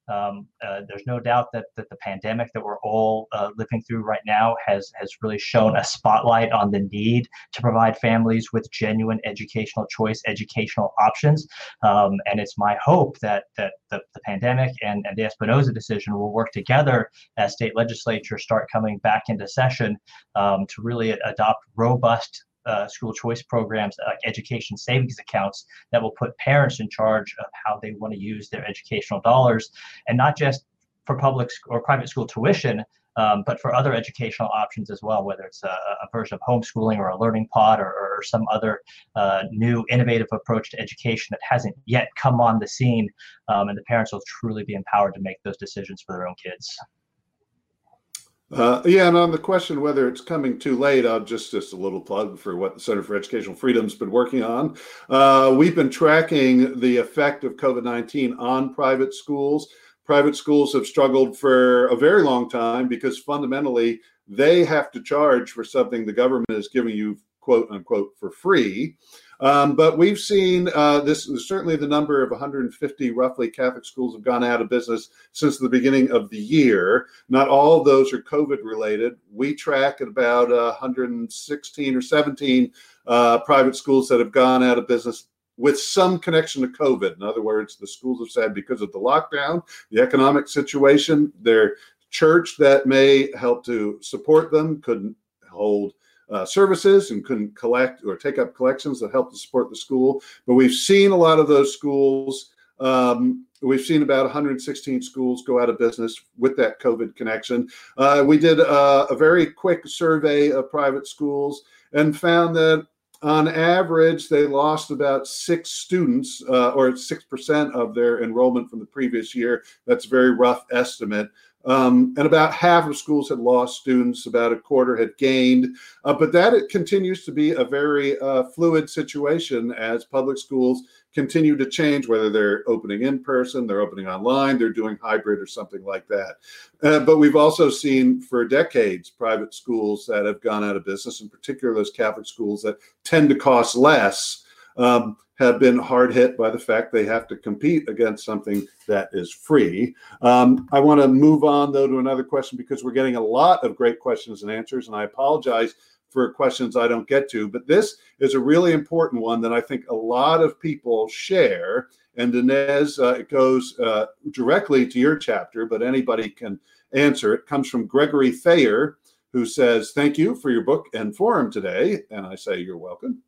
Um, uh, there's no doubt that, that the pandemic that we're all uh, living through right now has has really shown a spotlight on the need to provide families with genuine educational choice, educational options. Um, and it's my hope that that the, the pandemic and, and the Espinoza decision will work together as state legislatures start coming back into session um, to really adopt robust uh, school choice programs like education savings accounts that will put parents in charge of how they want to use their educational dollars and not just for public or private school tuition um, but for other educational options as well, whether it's a, a version of homeschooling or a learning pod or, or some other uh, new innovative approach to education that hasn't yet come on the scene, um, and the parents will truly be empowered to make those decisions for their own kids. Uh, yeah, and on the question whether it's coming too late, I'll just just a little plug for what the Center for Educational Freedom's been working on. Uh, we've been tracking the effect of COVID nineteen on private schools. Private schools have struggled for a very long time because fundamentally they have to charge for something the government is giving you quote unquote for free. Um, but we've seen uh, this certainly the number of 150 roughly Catholic schools have gone out of business since the beginning of the year. Not all of those are COVID related. We track about uh, 116 or 17 uh, private schools that have gone out of business with some connection to COVID. In other words, the schools have said because of the lockdown, the economic situation, their church that may help to support them couldn't hold uh, services and couldn't collect or take up collections that helped to support the school. But we've seen a lot of those schools. Um, we've seen about 116 schools go out of business with that COVID connection. Uh, we did a, a very quick survey of private schools and found that on average, they lost about six students, uh, or 6% of their enrollment from the previous year. That's a very rough estimate. Um, and about half of schools had lost students, about a quarter had gained. Uh, but that it continues to be a very uh, fluid situation as public schools continue to change, whether they're opening in person, they're opening online, they're doing hybrid or something like that. Uh, but we've also seen for decades private schools that have gone out of business, in particular those Catholic schools that tend to cost less. Um, have been hard hit by the fact they have to compete against something that is free. Um, I want to move on, though, to another question because we're getting a lot of great questions and answers, and I apologize for questions I don't get to. But this is a really important one that I think a lot of people share. And Inez, uh, it goes uh, directly to your chapter, but anybody can answer. It comes from Gregory Thayer, who says, Thank you for your book and forum today. And I say, You're welcome.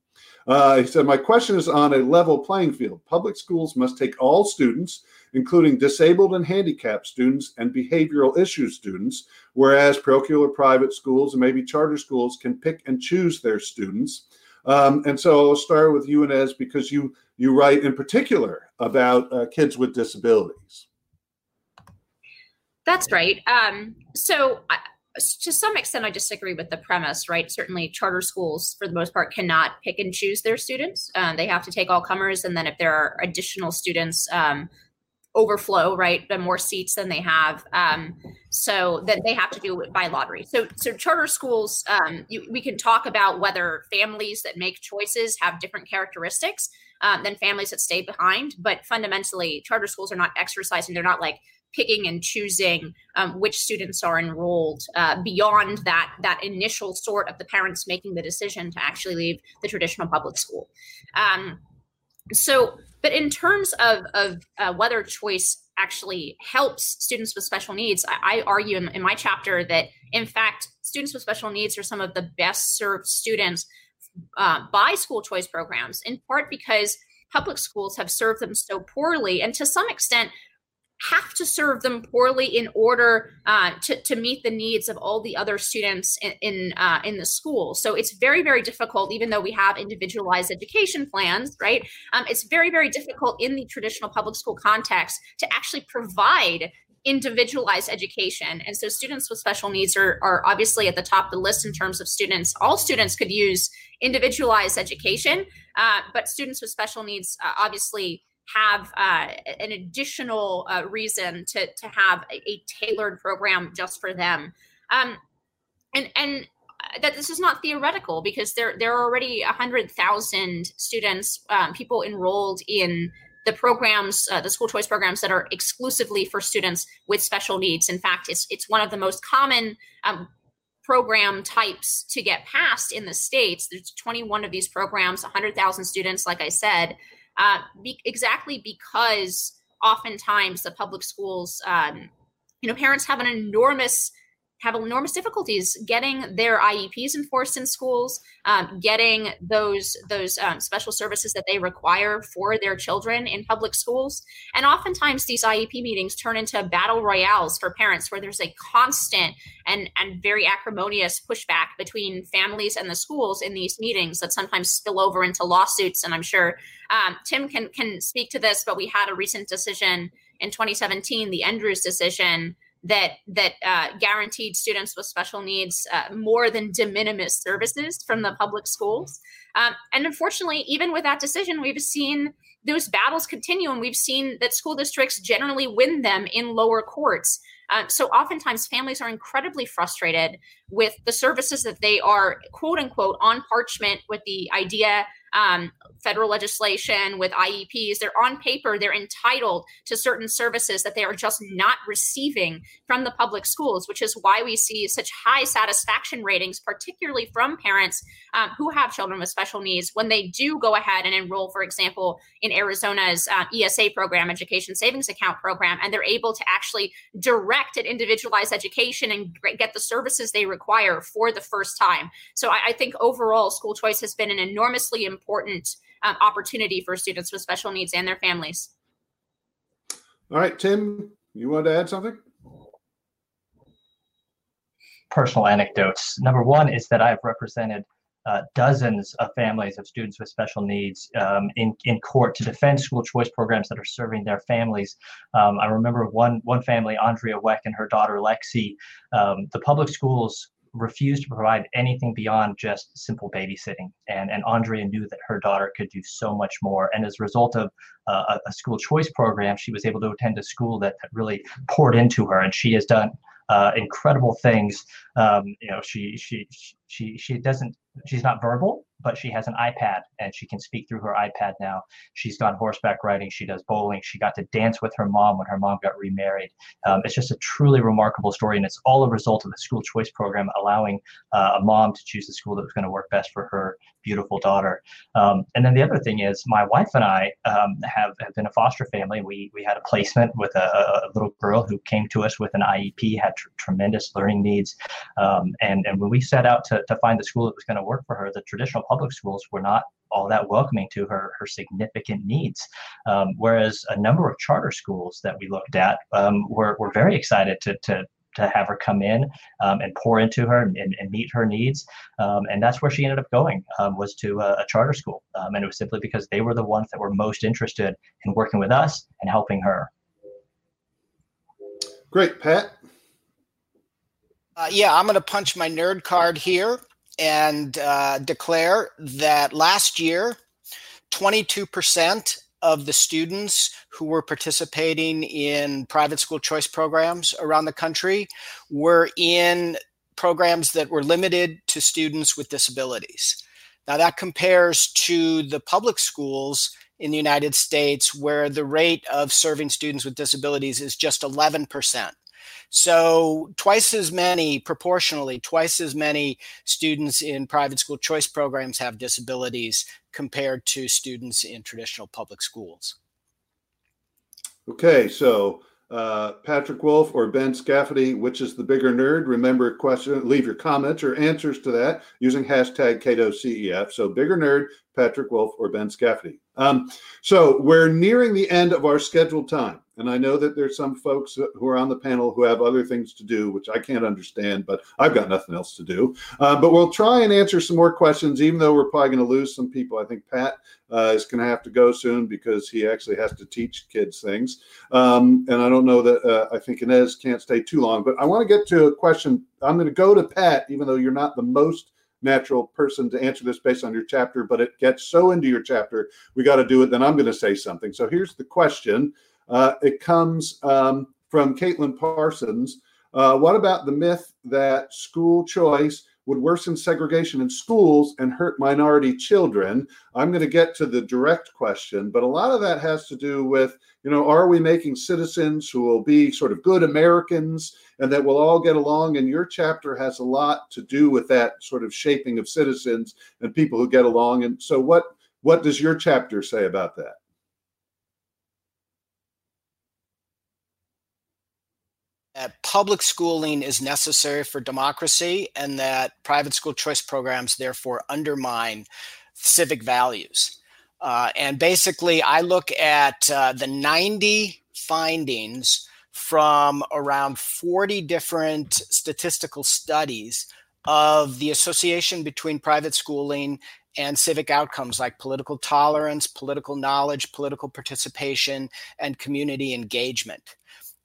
Uh, he said, My question is on a level playing field. Public schools must take all students, including disabled and handicapped students and behavioral issue students, whereas parochial private schools and maybe charter schools can pick and choose their students. Um, and so I'll start with you, Inez, because you you write in particular about uh, kids with disabilities. That's right. Um, so to some extent, I disagree with the premise, right? Certainly, charter schools, for the most part, cannot pick and choose their students. Um, they have to take all comers. And then if there are additional students, um, overflow, right? The more seats than they have. Um, so that they have to do it by lottery. So, so charter schools, um, you, we can talk about whether families that make choices have different characteristics uh, than families that stay behind. But fundamentally, charter schools are not exercising, they're not like picking and choosing um, which students are enrolled uh, beyond that that initial sort of the parents making the decision to actually leave the traditional public school. Um, so, but in terms of of uh, whether choice actually helps students with special needs, I, I argue in, in my chapter that in fact students with special needs are some of the best served students uh, by school choice programs, in part because public schools have served them so poorly, and to some extent have to serve them poorly in order uh, to, to meet the needs of all the other students in in, uh, in the school. So it's very very difficult, even though we have individualized education plans, right? Um, it's very very difficult in the traditional public school context to actually provide individualized education. And so students with special needs are, are obviously at the top of the list in terms of students. All students could use individualized education, uh, but students with special needs uh, obviously have uh, an additional uh, reason to to have a, a, tailored program just for them. Um, and and that this is not theoretical because there there are already hundred thousand students, um, people enrolled in the programs, uh, the school choice programs that are exclusively for students with special needs. In fact, it's it's one of the most common um, program types to get passed in the states. There's 21 of these programs, 100,000 students, like I said uh, be, exactly because oftentimes the public schools, um, you know, parents have an enormous have enormous difficulties getting their IEPs enforced in schools, um, getting those those um, special services that they require for their children in public schools. And oftentimes, these IEP meetings turn into battle royales for parents, where there's a constant and and very acrimonious pushback between families and the schools in these meetings that sometimes spill over into lawsuits. And I'm sure um, Tim can can speak to this, but we had a recent decision in 2017, the Andrews decision that that uh, guaranteed students with special needs uh, more than de minimis services from the public schools. Um, and unfortunately, even with that decision, we've seen those battles continue, and we've seen that school districts generally win them in lower courts. Uh, so oftentimes, families are incredibly frustrated with the services that they are quote unquote on parchment with the idea um, federal legislation with IEPs. They're on paper, they're entitled to certain services that they are just not receiving from the public schools, which is why we see such high satisfaction ratings, particularly from parents um, who have children with special needs when they do go ahead and enroll, for example, in Arizona's uh, ESA program, Education Savings Account program, and they're able to actually direct an individualized education and get the services they require for the first time. So I, I think overall, school choice has been an enormously important um, opportunity for students with special needs and their families. All right, Tim, you want to add something? Personal anecdotes. Number one is that I've represented uh, dozens of families of students with special needs um, in, in court to defend school choice programs that are serving their families. Um, I remember one one family, Andrea Weck and her daughter Lexi. Um, the public schools refused to provide anything beyond just simple babysitting. And, and Andrea knew that her daughter could do so much more. And as a result of uh, a, school choice program, she was able to attend a school that, that really poured into her. And she has done uh, incredible things. Um, you know, she, she, she, she doesn't, she's not verbal, but she has an iPad and she can speak through her iPad now. She's gone horseback riding. She does bowling. She got to dance with her mom when her mom got remarried. Um, it's just a truly remarkable story, and it's all a result of the school choice program allowing uh, a mom to choose the school that was going to work best for her beautiful daughter. Um, and then the other thing is, my wife and I um, have, have been a foster family. We we had a placement with a, a little girl who came to us with an IEP, had tr- tremendous learning needs, um, and and when we set out to to find the school that was going to work for her, the traditional public schools were not all that welcoming to her her significant needs. Um, whereas a number of charter schools that we looked at um, were, were very excited to, to to have her come in um, and pour into her and, and meet her needs. Um, and that's where she ended up going um, was to a, a charter school. Um, and it was simply because they were the ones that were most interested in working with us and helping her. Great, Pat. Uh, yeah, I'm going to punch my nerd card here and uh, declare that last year, 22% of the students who were participating in private school choice programs around the country were in programs that were limited to students with disabilities. Now, that compares to the public schools in the United States, where the rate of serving students with disabilities is just 11%. So, twice as many, proportionally, twice as many students in private school choice programs have disabilities compared to students in traditional public schools. Okay, so uh, Patrick Wolf or Ben Scafidi, which is the bigger nerd? Remember, question, leave your comments or answers to that using hashtag CatoCEF. So, bigger nerd, Patrick Wolf or Ben Scafidi. Um, so, we're nearing the end of our scheduled time. And I know that there's some folks who are on the panel who have other things to do, which I can't understand, but I've got nothing else to do. Uh, but we'll try and answer some more questions, even though we're probably going to lose some people. I think Pat uh, is going to have to go soon because he actually has to teach kids things. Um, and I don't know that uh, I think Inez can't stay too long, but I want to get to a question. I'm going to go to Pat, even though you're not the most natural person to answer this based on your chapter, but it gets so into your chapter, we got to do it. Then I'm going to say something. So here's the question uh, it comes um, from Caitlin Parsons. Uh, what about the myth that school choice would worsen segregation in schools and hurt minority children? I'm going to get to the direct question, but a lot of that has to do with, you know, are we making citizens who will be sort of good Americans and that we'll all get along? And your chapter has a lot to do with that sort of shaping of citizens and people who get along. And so, what what does your chapter say about that? That public schooling is necessary for democracy and that private school choice programs therefore undermine civic values. Uh, and basically, I look at uh, the 90 findings from around 40 different statistical studies of the association between private schooling and civic outcomes like political tolerance, political knowledge, political participation, and community engagement.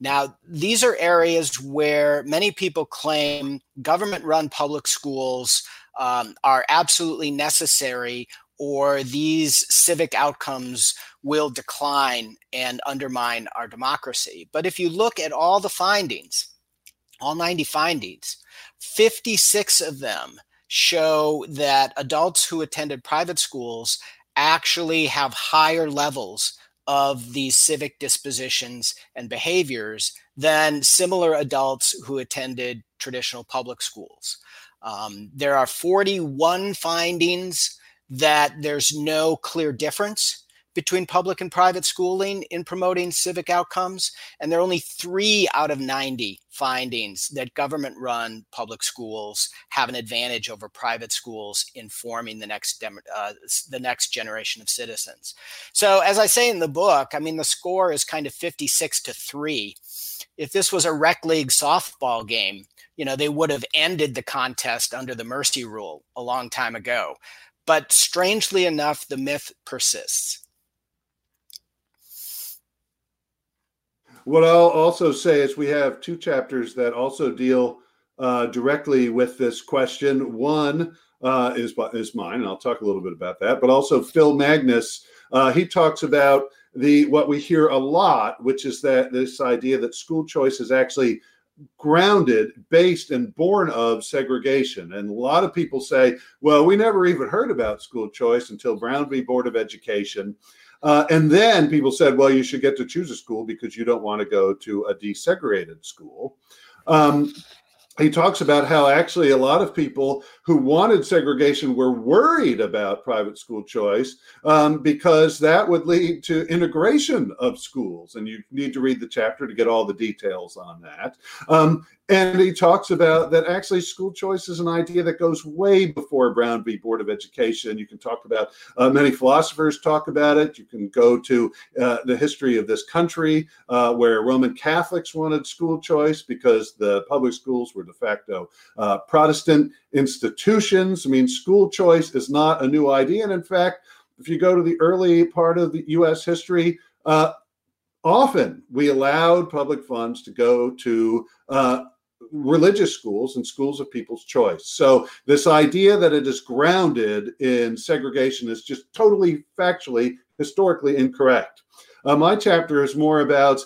Now, these are areas where many people claim government run public schools um, are absolutely necessary, or these civic outcomes will decline and undermine our democracy. But if you look at all the findings, all 90 findings, 56 of them show that adults who attended private schools actually have higher levels of these civic dispositions and behaviors than similar adults who attended traditional public schools. Um, there are 41 findings that there's no clear difference between public and private schooling in promoting civic outcomes. And there are only three out of 90 findings that government run public schools have an advantage over private schools in forming the next, uh, the next generation of citizens. So, as I say in the book, I mean, the score is kind of 56 to 3. If this was a rec league softball game, you know, they would have ended the contest under the mercy rule a long time ago. But strangely enough, the myth persists. What I'll also say is we have two chapters that also deal uh, directly with this question. One uh, is is mine, and I'll talk a little bit about that. But also Phil Magness, uh, he talks about the what we hear a lot, which is that this idea that school choice is actually grounded, based, and born of segregation. And a lot of people say, well, we never even heard about school choice until Brown v. Board of Education. Uh, and then people said, well, you should get to choose a school because you don't want to go to a desegregated school. Um, he talks about how actually a lot of people who wanted segregation were worried about private school choice um, because that would lead to integration of schools. And you need to read the chapter to get all the details on that. Um, and he talks about that actually school choice is an idea that goes way before Brown v. Board of Education. You can talk about, uh, many philosophers talk about it. You can go to uh, the history of this country uh, where Roman Catholics wanted school choice because the public schools were de facto uh, Protestant institutions. I mean, school choice is not a new idea. And in fact, if you go to the early part of the US history, uh, often we allowed public funds to go to uh, religious schools and schools of people's choice. So this idea that it is grounded in segregation is just totally factually, historically incorrect. Uh, my chapter is more about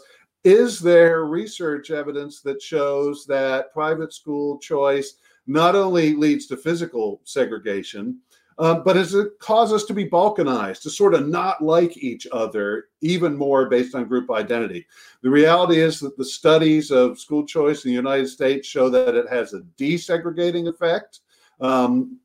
is there research evidence that shows that private school choice not only leads to physical segregation, Um, but has it causes us to be balkanized, to sort of not like each other even more based on group identity? The reality is that the studies of school choice in the United States show that it has a desegregating effect. Um,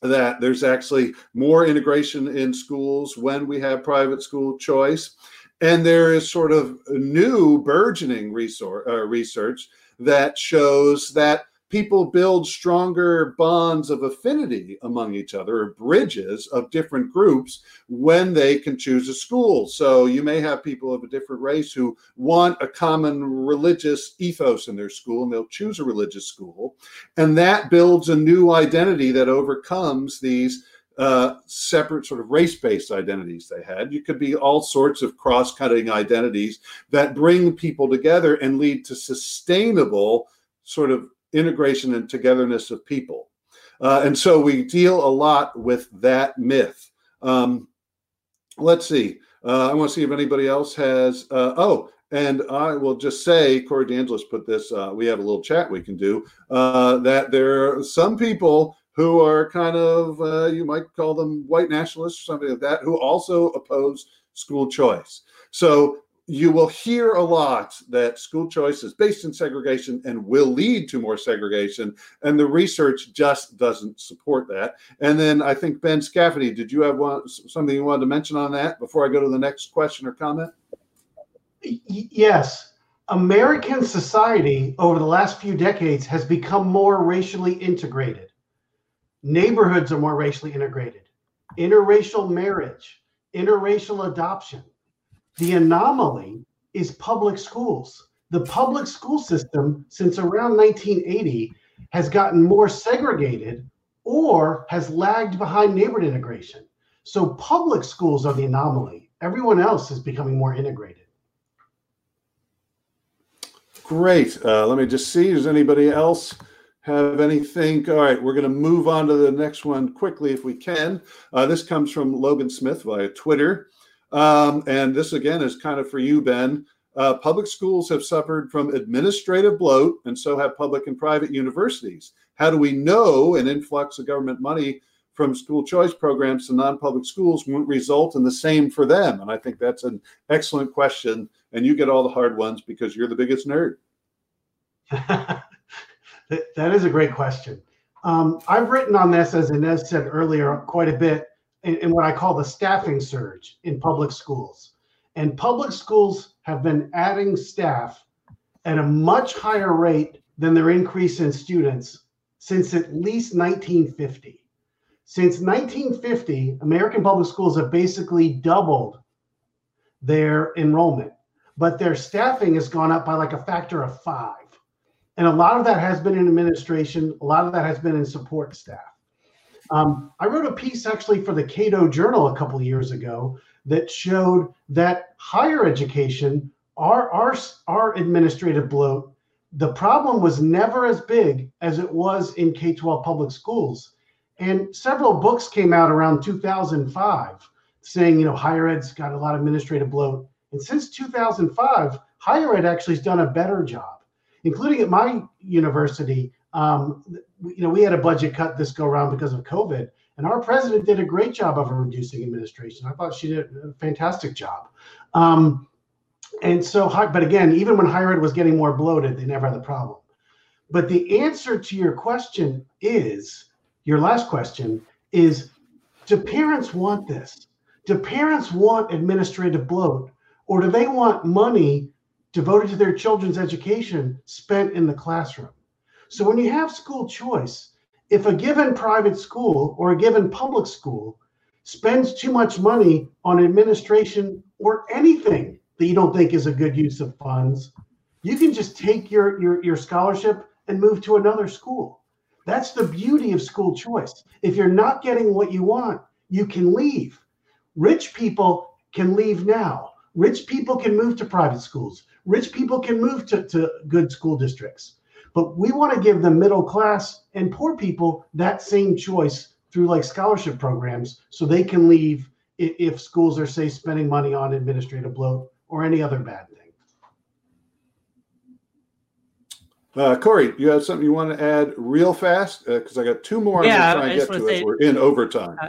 that there's actually more integration in schools when we have private school choice. And there is sort of new burgeoning resource, uh, research that shows that people build stronger bonds of affinity among each other or bridges of different groups when they can choose a school. So you may have people of a different race who want a common religious ethos in their school and they'll choose a religious school. And that builds a new identity that overcomes these uh, separate sort of race-based identities they had. You could be all sorts of cross-cutting identities that bring people together and lead to sustainable sort of integration and togetherness of people. Uh, and so we deal a lot with that myth. Um, let's see. Uh, I want to see if anybody else has. Uh, oh, and I will just say, Corey DeAngelis put this. Uh, we have a little chat we can do. Uh, that there are some people who are kind of uh, you might call them white nationalists or something like that, who also oppose school choice. So you will hear a lot that school choice is based in segregation and will lead to more segregation. And the research just doesn't support that. And then I think Ben Scafidi, did you have one, something you wanted to mention on that before I go to the next question or comment? Yes. American society over the last few decades has become more racially integrated. Neighborhoods are more racially integrated. Interracial marriage, interracial adoption the anomaly is public schools. The public school system, since around 1980, has gotten more segregated or has lagged behind neighborhood integration. So public schools are the anomaly. Everyone else is becoming more integrated. Great. Uh, let me just see. Does anybody else have anything? All right, we're going to move on to the next one quickly if we can. Uh, this comes from Logan Smith via Twitter. Um, and this again is kind of for you, Ben. Uh, public schools have suffered from administrative bloat, and so have public and private universities. How do we know an influx of government money from school choice programs to non public schools won't result in the same for them? And I think that's an excellent question. And you get all the hard ones because you're the biggest nerd. that is a great question. Um, I've written on this, as Inez said earlier, quite a bit in, in what I call the staffing surge in public schools. And public schools have been adding staff at a much higher rate than their increase in students since at least 1950. Since 1950, American public schools have basically doubled their enrollment, but their staffing has gone up by like a factor of five. And a lot of that has been in administration, a lot of that has been in support staff. Um, I wrote a piece actually for the Cato Journal a couple years ago that showed that higher education, our, our, our administrative bloat, the problem was never as big as it was in K 12 public schools. And several books came out around 2005 saying, you know, higher ed's got a lot of administrative bloat. And since 2005, higher ed actually has done a better job, including at my university. Um, you know, we had a budget cut this go around because of COVID, and our president did a great job of reducing administration. I thought she did a fantastic job. Um, and so, but again, even when higher ed was getting more bloated, they never had the problem. But the answer to your question is your last question is do parents want this? Do parents want administrative bloat, or do they want money devoted to their children's education spent in the classroom? So when you have school choice, if a given private school or a given public school spends too much money on administration or anything that you don't think is a good use of funds, you can just take your, your, your scholarship and move to another school. That's the beauty of school choice. If you're not getting what you want, you can leave. Rich people can leave now. Rich people can move to private schools. Rich people can move to, to good school districts. But we want to give the middle class and poor people that same choice through like scholarship programs so they can leave if schools are, say, spending money on administrative bloat or any other bad thing. Uh, Corey, you have something you want to add real fast? Because uh, I got two more. Yeah, I'm going to try and get to say, we're in overtime. Uh,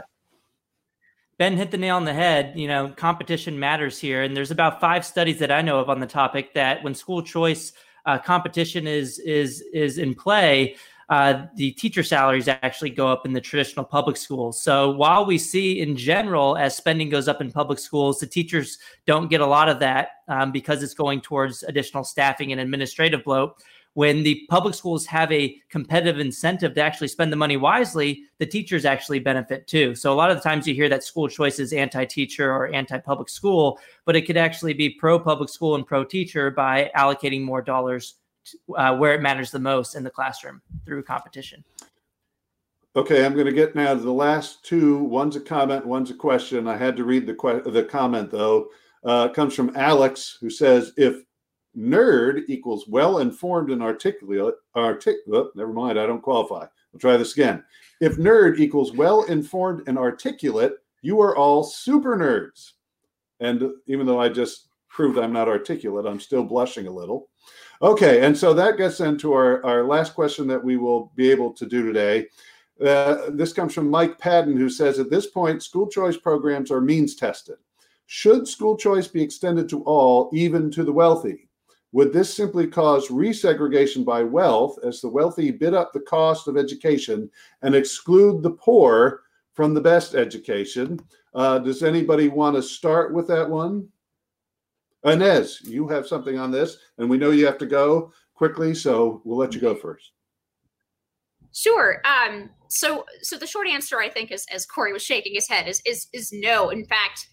ben hit the nail on the head. You know, competition matters here, and there's about five studies that I know of on the topic that when school choice uh, competition is is is in play, uh, the teacher salaries actually go up in the traditional public schools. So while we see in general, as spending goes up in public schools, the teachers don't get a lot of that um, because it's going towards additional staffing and administrative bloat. When the public schools have a competitive incentive to actually spend the money wisely, the teachers actually benefit too. So a lot of the times you hear that school choice is anti-teacher or anti-public school, but it could actually be pro-public school and pro-teacher by allocating more dollars uh, where it matters the most in the classroom through competition. Okay, I'm going to get now to the last two. One's a comment, one's a question. I had to read the que- the comment though. Uh, comes from Alex, who says, "If nerd equals well informed and articulate. Oh, never mind, I don't qualify. I'll try this again. If nerd equals well informed and articulate, you are all super nerds." And even though I just proved I'm not articulate, I'm still blushing a little. Okay, and so that gets into our, our last question that we will be able to do today. Uh, this comes from Mike Padden, who says At this point, school choice programs are means tested. Should school choice be extended to all, even to the wealthy? Would this simply cause resegregation by wealth as the wealthy bid up the cost of education and exclude the poor from the best education? Uh, does anybody want to start with that one? Inez, you have something on this, and we know you have to go quickly, so we'll let you go first. Sure. Um, so, so the short answer, I think, is as Corey was shaking his head, is is is no. In fact,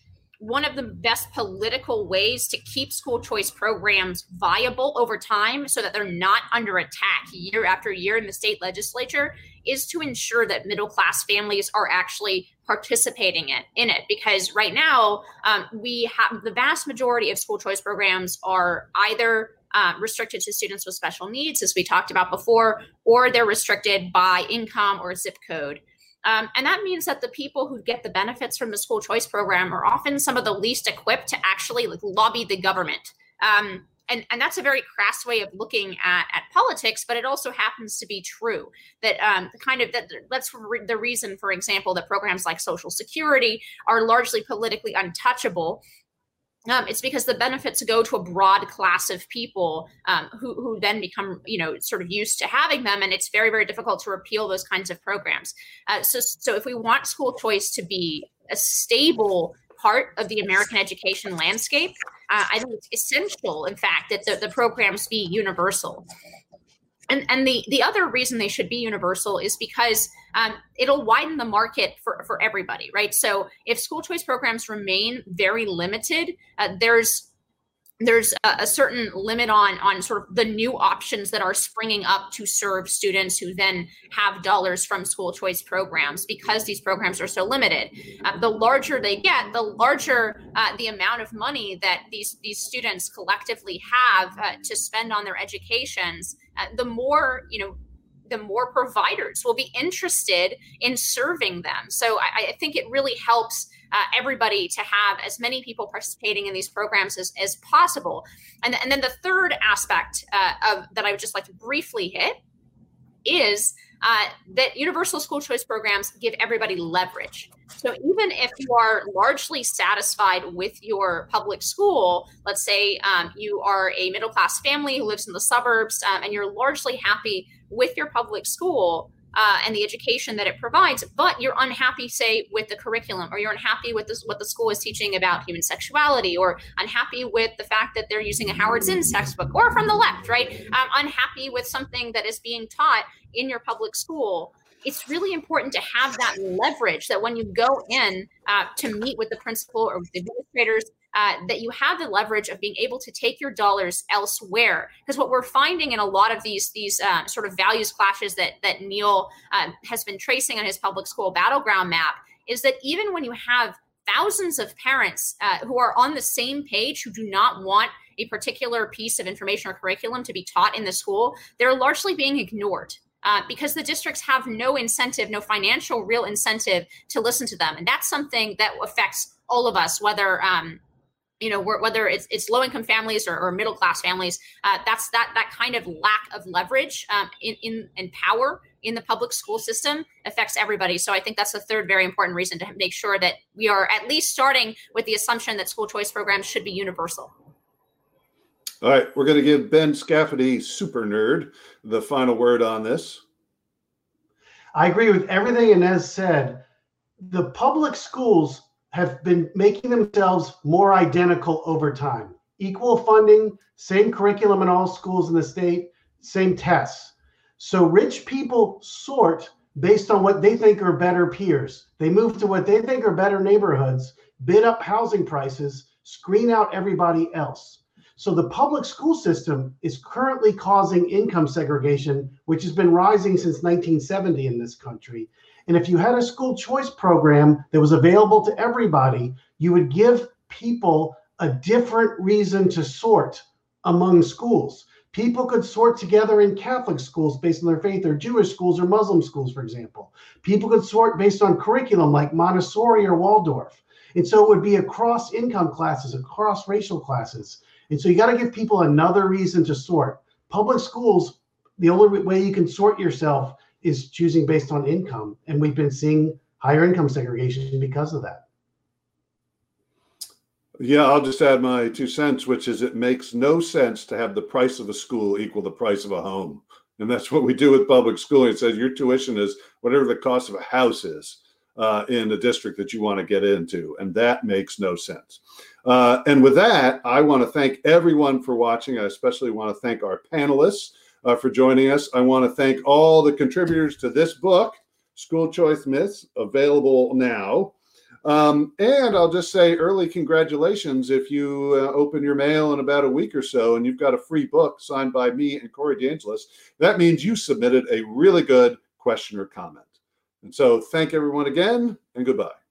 one of the best political ways to keep school choice programs viable over time, so that they're not under attack year after year in the state legislature, is to ensure that middle class families are actually participating in, in it. Because right now um, we have the vast majority of school choice programs are either uh, restricted to students with special needs as we talked about before or they're restricted by income or zip code um, and that means that the people who get the benefits from the school choice program are often some of the least equipped to actually like, lobby the government um, and, and that's a very crass way of looking at, at politics, but it also happens to be true that um, kind of that that's re- the reason, for example, that programs like Social Security are largely politically untouchable. Um, it's because the benefits go to a broad class of people um, who, who then become, you know, sort of used to having them, and it's very, very difficult to repeal those kinds of programs. Uh, so, so if we want school choice to be a stable part of the American education landscape. Uh, I think it's essential, in fact, that the, the programs be universal. And, and the, the other reason they should be universal is because um, it'll widen the market for, for everybody, right? So if school choice programs remain very limited, uh, there's there's a, a, certain limit on on sort of the new options that are springing up to serve students who then have dollars from school choice programs because these programs are so limited. Uh, the larger they get, the larger uh, the amount of money that these these students collectively have uh, to spend on their educations. Uh, the more you know the more providers will be interested in serving them. So I, I think it really helps uh, everybody to have as many people participating in these programs as, as possible. And, and then the third aspect uh, of that I would just like to briefly hit is uh, that universal school choice programs give everybody leverage. So even if you are largely satisfied with your public school, let's say um, you are a middle class family who lives in the suburbs um, and you're largely happy with your public school, uh, and the education that it provides, but you're unhappy, say, with the curriculum, or you're unhappy with this, what the school is teaching about human sexuality, or unhappy with the fact that they're using a Howard Zinn textbook, or from the left, right? Um, unhappy with something that is being taught in your public school it's really important to have that leverage that when you go in uh, to meet with the principal or the administrators uh, that you have the leverage of being able to take your dollars elsewhere. Because what we're finding in a lot of these these uh, sort of values clashes that that Neil um, has been tracing on his public school battleground map is that even when you have thousands of parents uh, who are on the same page who do not want a particular piece of information or curriculum to be taught in the school, they're largely being ignored. Uh, because the districts have no incentive, no financial real incentive to listen to them. And that's something that affects all of us, whether um, you know whether it's, it's low income families or, or middle class families uh, that's that that kind of lack of leverage um, in, in in power in the public school system affects everybody. So i think that's the third very important reason to make sure that we are at least starting with the assumption that school choice programs should be universal. All right we're going to give ben scafidi super nerd the final word on this. I agree with everything inez said. The public schools have been making themselves more identical over time. Equal funding, same curriculum in all schools in the state, same tests. So rich people sort based on what they think are better peers. They move to what they think are better neighborhoods, bid up housing prices, screen out everybody else. So the public school system is currently causing income segregation, which has been rising since 1970 in this country. And if you had a school choice program that was available to everybody, you would give people a different reason to sort among schools. People could sort together in Catholic schools based on their faith, or Jewish schools, or Muslim schools, for example. People could sort based on curriculum like Montessori or Waldorf. And so it would be across income classes, across racial classes. And so you got to give people another reason to sort. Public schools, the only way you can sort yourself is choosing based on income. And we've been seeing higher income segregation because of that. Yeah, I'll just add my two cents, which is it makes no sense to have the price of a school equal the price of a home. And that's what we do with public schooling. It says your tuition is whatever the cost of a house is uh, in the district that you want to get into. And that makes no sense. Uh, and with that, I want to thank everyone for watching. I especially want to thank our panelists uh, for joining us. I want to thank all the contributors to this book, School Choice Myths, available now. Um, and I'll just say early congratulations if you uh, open your mail in about a week or so and you've got a free book signed by me and Corey DeAngelis. That means you submitted a really good question or comment. And so thank everyone again and goodbye.